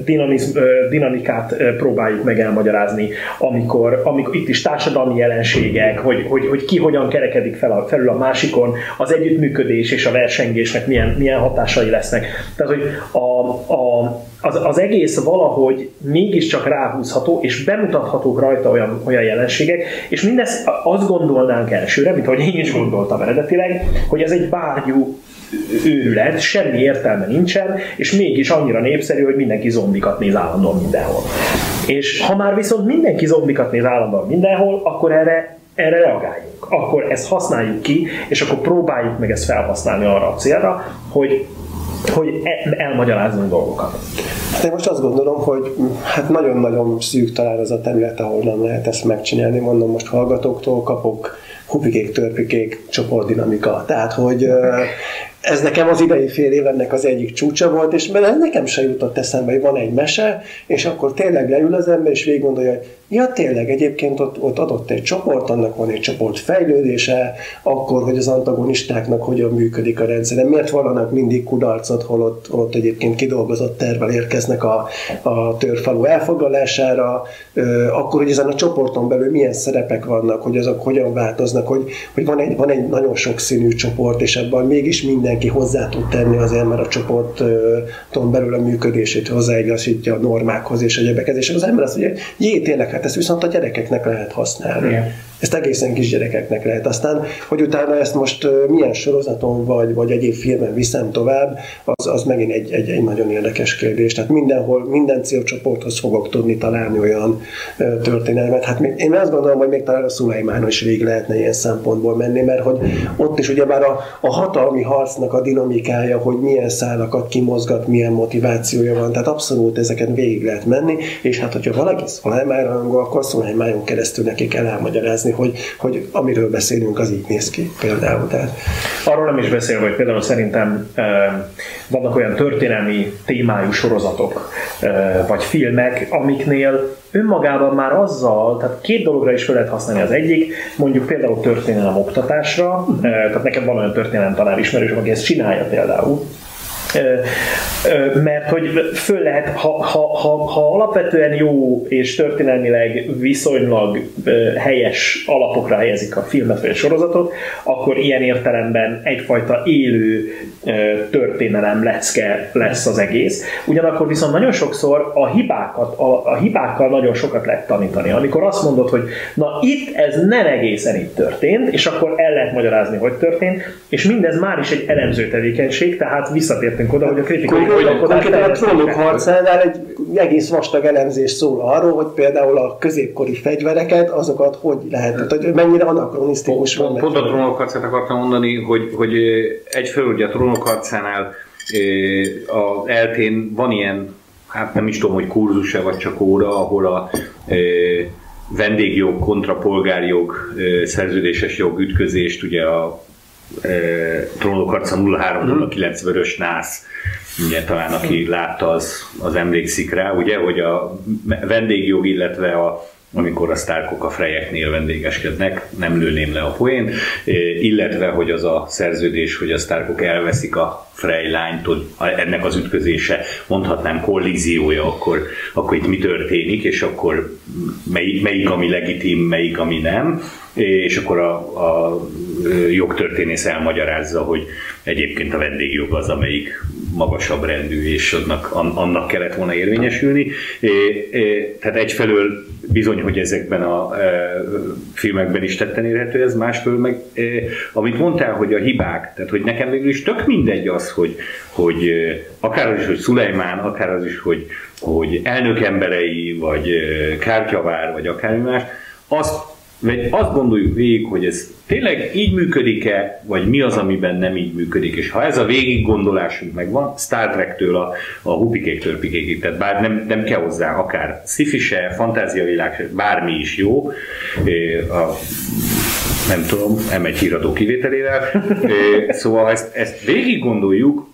dinamiz, dinamikát próbáljuk meg elmagyarázni, amikor, amikor itt is társadalmi jelenségek, hogy, hogy, hogy ki hogyan kerekedik fel a, felül a másikon, az együttműködés és a versengésnek milyen, milyen hatásai lesznek. Tehát, hogy a, a, az, az egész valahogy mégiscsak ráhúzható, és bemutathatók rajta olyan, olyan jelenségek, és mindezt azt gondolnánk elsőre, mint ahogy én is gondoltam eredetileg, hogy ez egy bárgyú őrület, semmi értelme nincsen, és mégis annyira népszerű, hogy mindenki zombikat néz állandóan mindenhol. És ha már viszont mindenki zombikat néz állandóan mindenhol, akkor erre erre reagáljunk. Akkor ezt használjuk ki, és akkor próbáljuk meg ezt felhasználni arra a célra, hogy hogy e- elmagyarázzunk dolgokat. Hát én most azt gondolom, hogy hát nagyon-nagyon szűk talán az a terület, ahol nem lehet ezt megcsinálni. Mondom, most hallgatóktól kapok hupikék, törpikék, csoportdinamika. Tehát, hogy ez nekem az idei fél évennek az egyik csúcsa volt, és nekem se jutott eszembe, hogy van egy mese, és akkor tényleg leül az ember, és végig gondolja, hogy ja tényleg egyébként ott, ott adott egy csoport, annak van egy csoport fejlődése, akkor, hogy az antagonistáknak hogyan működik a rendszer, miért vallanak mindig kudarcot, holott, holott egyébként kidolgozott tervvel érkeznek a, a törfalu elfoglalására, akkor, hogy ezen a csoporton belül milyen szerepek vannak, hogy azok hogyan változnak, hogy, hogy van, egy, van egy nagyon sokszínű csoport, és ebben mégis minden mindenki hozzá tud tenni azért, mert a csoporton belül a működését hozzáigazítja a normákhoz és egyebekhez, és az ember azt mondja, jé, tényleg, hát ezt viszont a gyerekeknek lehet használni. Igen. Ezt egészen kis gyerekeknek lehet. Aztán, hogy utána ezt most milyen sorozaton vagy, vagy egyéb filmen viszem tovább, az, az megint egy, egy, egy nagyon érdekes kérdés. Tehát mindenhol, minden célcsoporthoz fogok tudni találni olyan történelmet. Hát én azt gondolom, hogy még talán a Szulajmán is végig lehetne ilyen szempontból menni, mert hogy ott is ugyebár a, a hatalmi harc arcnak a dinamikája, hogy milyen szálakat kimozgat, milyen motivációja van, tehát abszolút ezeken végig lehet menni, és hát hogyha valaki Szolheimára akkor Szolheimáron keresztül neki kell elmagyarázni, hogy, hogy amiről beszélünk, az így néz ki például. Tehát. Arról nem is beszélve, hogy például szerintem vannak olyan történelmi témájú sorozatok, vagy filmek, amiknél önmagában már azzal, tehát két dologra is fel lehet használni az egyik, mondjuk például történelem oktatásra, tehát nekem van olyan történelem tanár ismerős, aki ezt csinálja például, mert hogy föl lehet, ha, ha, ha, ha alapvetően jó és történelmileg viszonylag helyes alapokra helyezik a filmet vagy a sorozatot, akkor ilyen értelemben egyfajta élő történelem lecke lesz az egész. Ugyanakkor viszont nagyon sokszor a hibákat, a, a hibákkal nagyon sokat lehet tanítani. Amikor azt mondod, hogy na itt ez nem egészen így történt, és akkor el lehet magyarázni, hogy történt, és mindez már is egy elemző tevékenység, tehát visszatért elértünk oda, hogy a kritikai. Konkrétan a trónok harcánál egy egész vastag elemzés szól arról, hogy például a középkori fegyvereket, azokat hogy lehet, hogy mennyire anakronisztikus van. Pont a trónok harcát akartam mondani, hogy, hogy egyfelől ugye a trónok harcánál az eltén van ilyen, hát nem is tudom, hogy kurzus-e vagy csak óra, ahol a vendégjog kontra polgárjog, szerződéses jog ütközést ugye a Trónok harca 03 vörös nász, ugye talán aki látta, az, az emlékszik rá, ugye, hogy a vendégjog, illetve a amikor a sztárkok a frejeknél vendégeskednek, nem lőném le a poén, illetve, hogy az a szerződés, hogy a sztárkok elveszik a Frey lánytól, ennek az ütközése, mondhatnám kollíziója, akkor, akkor itt mi történik, és akkor melyik, melyik ami legitim, melyik ami nem, és akkor a, a jogtörténész elmagyarázza, hogy egyébként a vendégjog az, amelyik magasabb rendű, és annak, annak kellett volna érvényesülni. Tehát egyfelől bizony, hogy ezekben a filmekben is tetten érhető ez, másfelől meg, amit mondtál, hogy a hibák, tehát hogy nekem végül is tök mindegy az, hogy, hogy akár az is, hogy Szulejmán, akár az is, hogy, hogy elnök emberei, vagy kártyavár, vagy akármi más, azt vagy azt gondoljuk végig, hogy ez tényleg így működik-e, vagy mi az, amiben nem így működik. És ha ez a végig gondolásunk megvan, Star Trek-től a, a hupikék törpikékig, tehát bár nem, nem kell hozzá akár sci se, fantáziavilág bármi is jó, a, nem tudom, M1 híradó kivételével. Szóval ezt, ezt végig gondoljuk,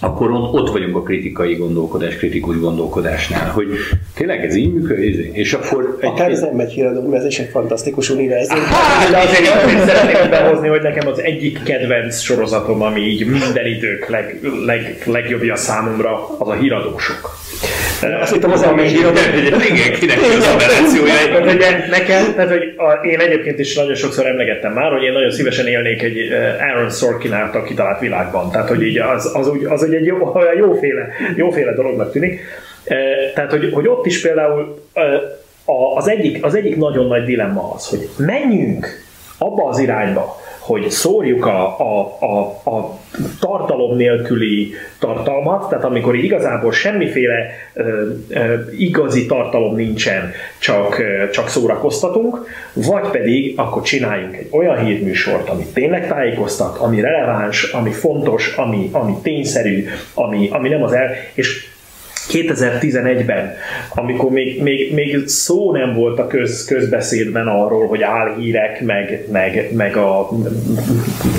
akkor ott vagyunk a kritikai gondolkodás, kritikus gondolkodásnál, hogy tényleg ez így működik, és akkor... Egy, Akár ez nem megy híradó, ez is egy fantasztikus univerzum. Hát, de azért szeretném behozni, hogy nekem az egyik kedvenc sorozatom, ami így minden idők leg, leg, legjobbja számomra, az a híradósok. Azt hittem az ami híradó. Igen, kinek az operációja. Nekem, tehát, hogy a, én egyébként is nagyon sokszor emlegettem már, hogy én nagyon szívesen élnék egy Aaron Sorkin által kitalált világban. Tehát, hogy így az, az, úgy, az egy jó, olyan jóféle, jóféle dolognak tűnik. Tehát, hogy, hogy ott is például az egyik, az egyik nagyon nagy dilemma az, hogy menjünk abba az irányba, hogy szórjuk a, a, a, a tartalom nélküli tartalmat, tehát amikor igazából semmiféle ö, ö, igazi tartalom nincsen, csak, ö, csak szórakoztatunk, vagy pedig akkor csináljunk egy olyan hírműsort, ami tényleg tájékoztat, ami releváns, ami fontos, ami, ami tényszerű, ami, ami nem az el, és 2011-ben, amikor még, még, még szó nem volt a köz, közbeszédben arról, hogy álhírek, meg, meg, meg a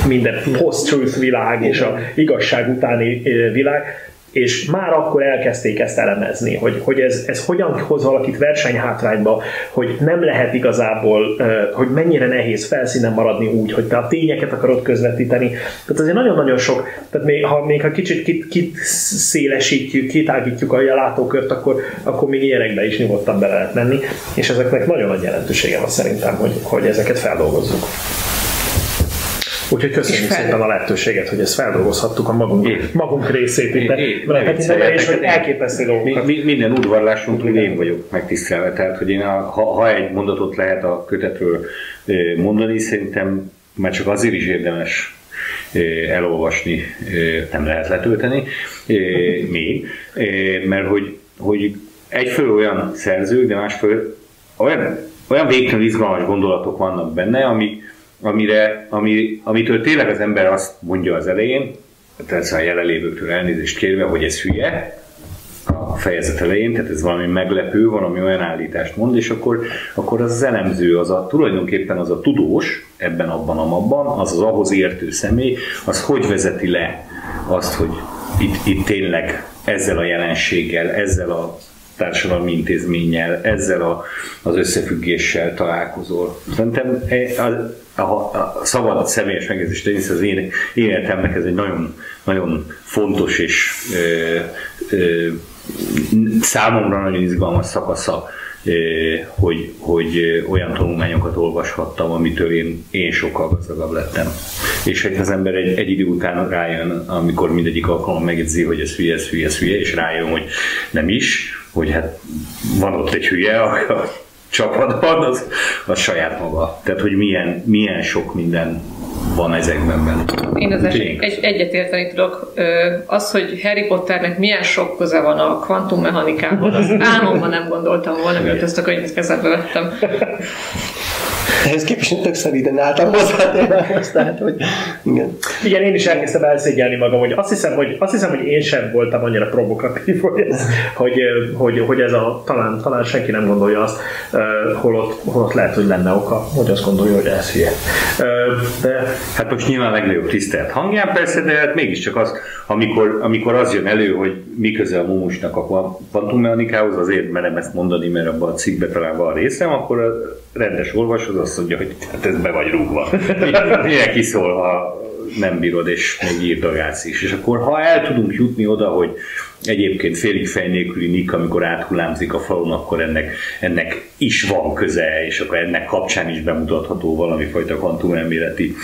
minden post-truth világ és a igazság utáni világ, és már akkor elkezdték ezt elemezni, hogy, hogy ez, ez hogyan hoz valakit versenyhátrányba, hogy nem lehet igazából, hogy mennyire nehéz felszínen maradni úgy, hogy te a tényeket akarod közvetíteni. Tehát azért nagyon-nagyon sok, tehát még ha, még ha kicsit kit, kit szélesítjük, kitágítjuk a látókört, akkor, akkor még ilyenekbe is nyugodtan bele lehet menni, és ezeknek nagyon nagy jelentősége van szerintem, hogy, hogy ezeket feldolgozzuk. Úgyhogy köszönjük fel... szépen a lehetőséget, hogy ezt feldolgozhattuk a magunk, é. magunk részét itt. és hogy elképesztő dolgokat. Mi, minden udvarlásunk, hogy én vagyok megtisztelve. Tehát, hogy én a, ha, ha egy mondatot lehet a kötetről mondani, szerintem már csak azért is érdemes elolvasni, nem lehet letölteni még, mert hogy, hogy egyfelől olyan szerzők, de másfelől olyan, olyan végtelenül izgalmas gondolatok vannak benne, amik, amire, ami, amitől tényleg az ember azt mondja az elején, tehát a jelenlévőktől elnézést kérve, hogy ez hülye, a fejezet elején, tehát ez valami meglepő, valami olyan állítást mond, és akkor, akkor az, az elemző, az a, tulajdonképpen az a tudós ebben, abban, amabban, az az ahhoz értő személy, az hogy vezeti le azt, hogy itt, itt tényleg ezzel a jelenséggel, ezzel a társadalmi intézménnyel, ezzel a, az összefüggéssel találkozol. Szerintem a, a, a szabad személyes megjegyzést tenni, az én életemnek ez egy nagyon, nagyon fontos és ö, ö, számomra nagyon izgalmas szakasza, hogy, hogy olyan tanulmányokat olvashattam, amitől én, én sokkal gazdagabb lettem. És hogy az ember egy, egy idő után rájön, amikor mindegyik alkalommal megjegyzi, hogy ez hülye, ez hülye, ez hülye, és rájön, hogy nem is, hogy hát van ott egy hülye a, a csapatban, az, az saját maga. Tehát, hogy milyen, milyen sok minden van ezekben benne. Én az egy, egy, egyetérteni tudok. Az, hogy Harry Potternek milyen sok köze van a kvantummechanikához, az álmomban nem gondoltam volna, miért ezt a könyvet kezembe vettem. Ehhez képest tök szeliden álltam hozzá témához, tehát, hogy igen. Igen, én is elkezdtem elszégyelni magam, hogy azt hiszem, hogy, azt hiszem, hogy én sem voltam annyira provokatív, hogy ez, hogy, hogy, hogy ez a, talán, talán senki nem gondolja azt, holott, holott lehet, hogy lenne oka, hogy azt gondolja, hogy ez hülye. De... Hát most nyilván legnagyobb tisztelt hangján persze, de hát mégiscsak az, amikor, amikor az jön elő, hogy mi köze a mumusnak a kvantummechanikához, azért merem ezt mondani, mert abban a cikkbe talán van részem, akkor a rendes olvasó az azt mondja, hogy hát ez be vagy rúgva. Milyen kiszól, ha nem bírod, és még írdogász is. És akkor ha el tudunk jutni oda, hogy egyébként félig fej nélküli Nick, amikor áthullámzik a falon, akkor ennek, ennek is van köze, és akkor ennek kapcsán is bemutatható valami fajta kvantumelméleti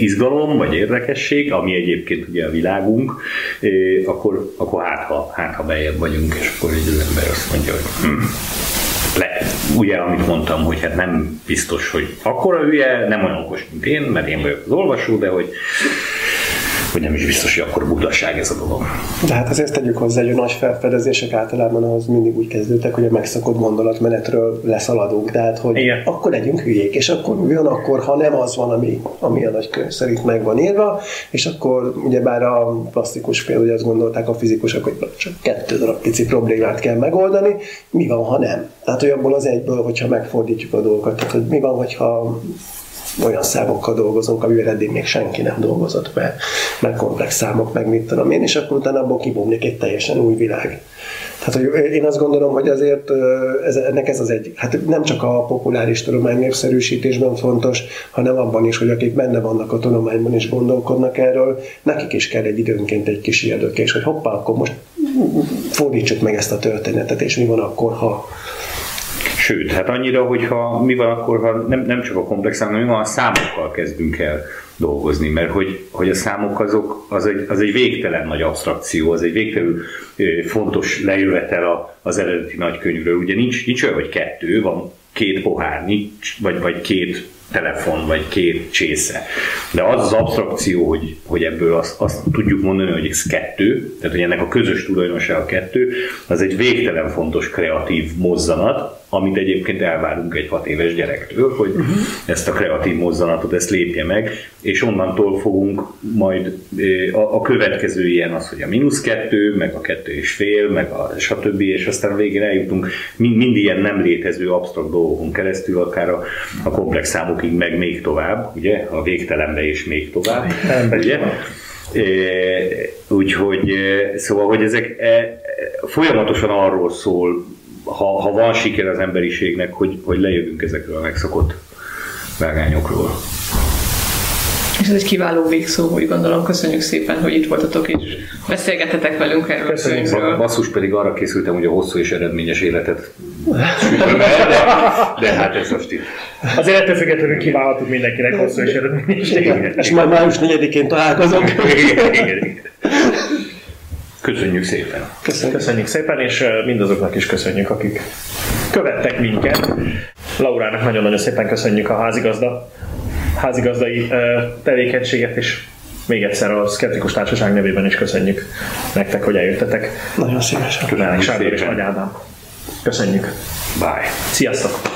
izgalom vagy érdekesség, ami egyébként ugye a világunk, eh, akkor, akkor hát, ha, hát, ha bejebb vagyunk, és akkor egy az ember azt mondja, hogy hm, le, ugye, amit mondtam, hogy hát nem biztos, hogy akkora hülye, nem olyan okos, mint én, mert én vagyok az olvasó, de hogy hogy nem is biztos, hogy akkor butaság ez a dolog. De hát azért tegyük hozzá, hogy a nagy felfedezések általában ahhoz mindig úgy kezdődtek, hogy a megszokott gondolatmenetről leszaladunk, tehát hogy Igen. akkor legyünk hülyék, és akkor mi van akkor, ha nem az van, ami, ami a nagy könyv szerint meg van írva, és akkor ugyebár a klasszikus példa, hogy azt gondolták a fizikusok, hogy csak kettő darab pici problémát kell megoldani, mi van, ha nem? Tehát, hogy abból az egyből, hogyha megfordítjuk a dolgokat, tehát, hogy mi van, hogyha olyan számokkal dolgozunk, amivel eddig még senki nem dolgozott, mert, mert komplex számok, meg mit tudom én, és akkor utána abból kibomlik egy teljesen új világ. Tehát hogy én azt gondolom, hogy azért ez, ennek ez az egy, hát nem csak a populáris tudomány népszerűsítésben fontos, hanem abban is, hogy akik benne vannak a tudományban és gondolkodnak erről, nekik is kell egy időnként egy kis érdekés, hogy hoppá, akkor most fordítsuk meg ezt a történetet, és mi van akkor, ha Sőt, hát annyira, hogyha mi van akkor, ha nem, nem csak a komplex hanem mi van, a számokkal kezdünk el dolgozni, mert hogy, hogy a számok azok, az egy, az egy végtelen nagy abstrakció, az egy végtelenül fontos lejövetel az eredeti nagykönyvről. Ugye nincs, nincs olyan, hogy kettő, van két pohár, nincs, vagy, vagy két telefon, vagy két csésze. De az az abstrakció, hogy, hogy ebből azt, azt tudjuk mondani, hogy ez kettő, tehát hogy ennek a közös tulajdonosa a kettő, az egy végtelen fontos kreatív mozzanat, amit egyébként elvárunk egy hat éves gyerektől, hogy uh-huh. ezt a kreatív mozzanatot, ezt lépje meg, és onnantól fogunk majd a, a következő ilyen az, hogy a mínusz kettő, meg a kettő és fél, meg a stb. és aztán a végén eljutunk mind, mind ilyen nem létező absztrakt dolgokon keresztül, akár a, a komplex számokig, meg még tovább, ugye, a végtelenbe és még tovább, ugye? Úgyhogy, szóval, hogy ezek e, folyamatosan arról szól ha, ha van siker az emberiségnek, hogy, hogy lejövünk ezekről a megszokott vágányokról. És ez egy kiváló végszó, úgy gondolom. Köszönjük szépen, hogy itt voltatok, és beszélgetetek velünk erről Köszönjük. a. Basszus pedig arra készültem, hogy a hosszú és eredményes életet de, de hát ez most itt. Azért ettől függetlenül kívánhatunk mindenkinek hosszú és eredményes életet. És majd május 4-én találkozunk. igen, igen, igen. Köszönjük szépen. Köszönjük. köszönjük szépen, és mindazoknak is köszönjük, akik követtek minket. Laurának nagyon-nagyon szépen köszönjük a házigazda, házigazdai tevékenységet, és még egyszer a Szkeptikus Társaság nevében is köszönjük nektek, hogy eljöttetek. Nagyon szívesen. Köszönjük Sándor és Nagy Ádám. Köszönjük. Bye. Sziasztok!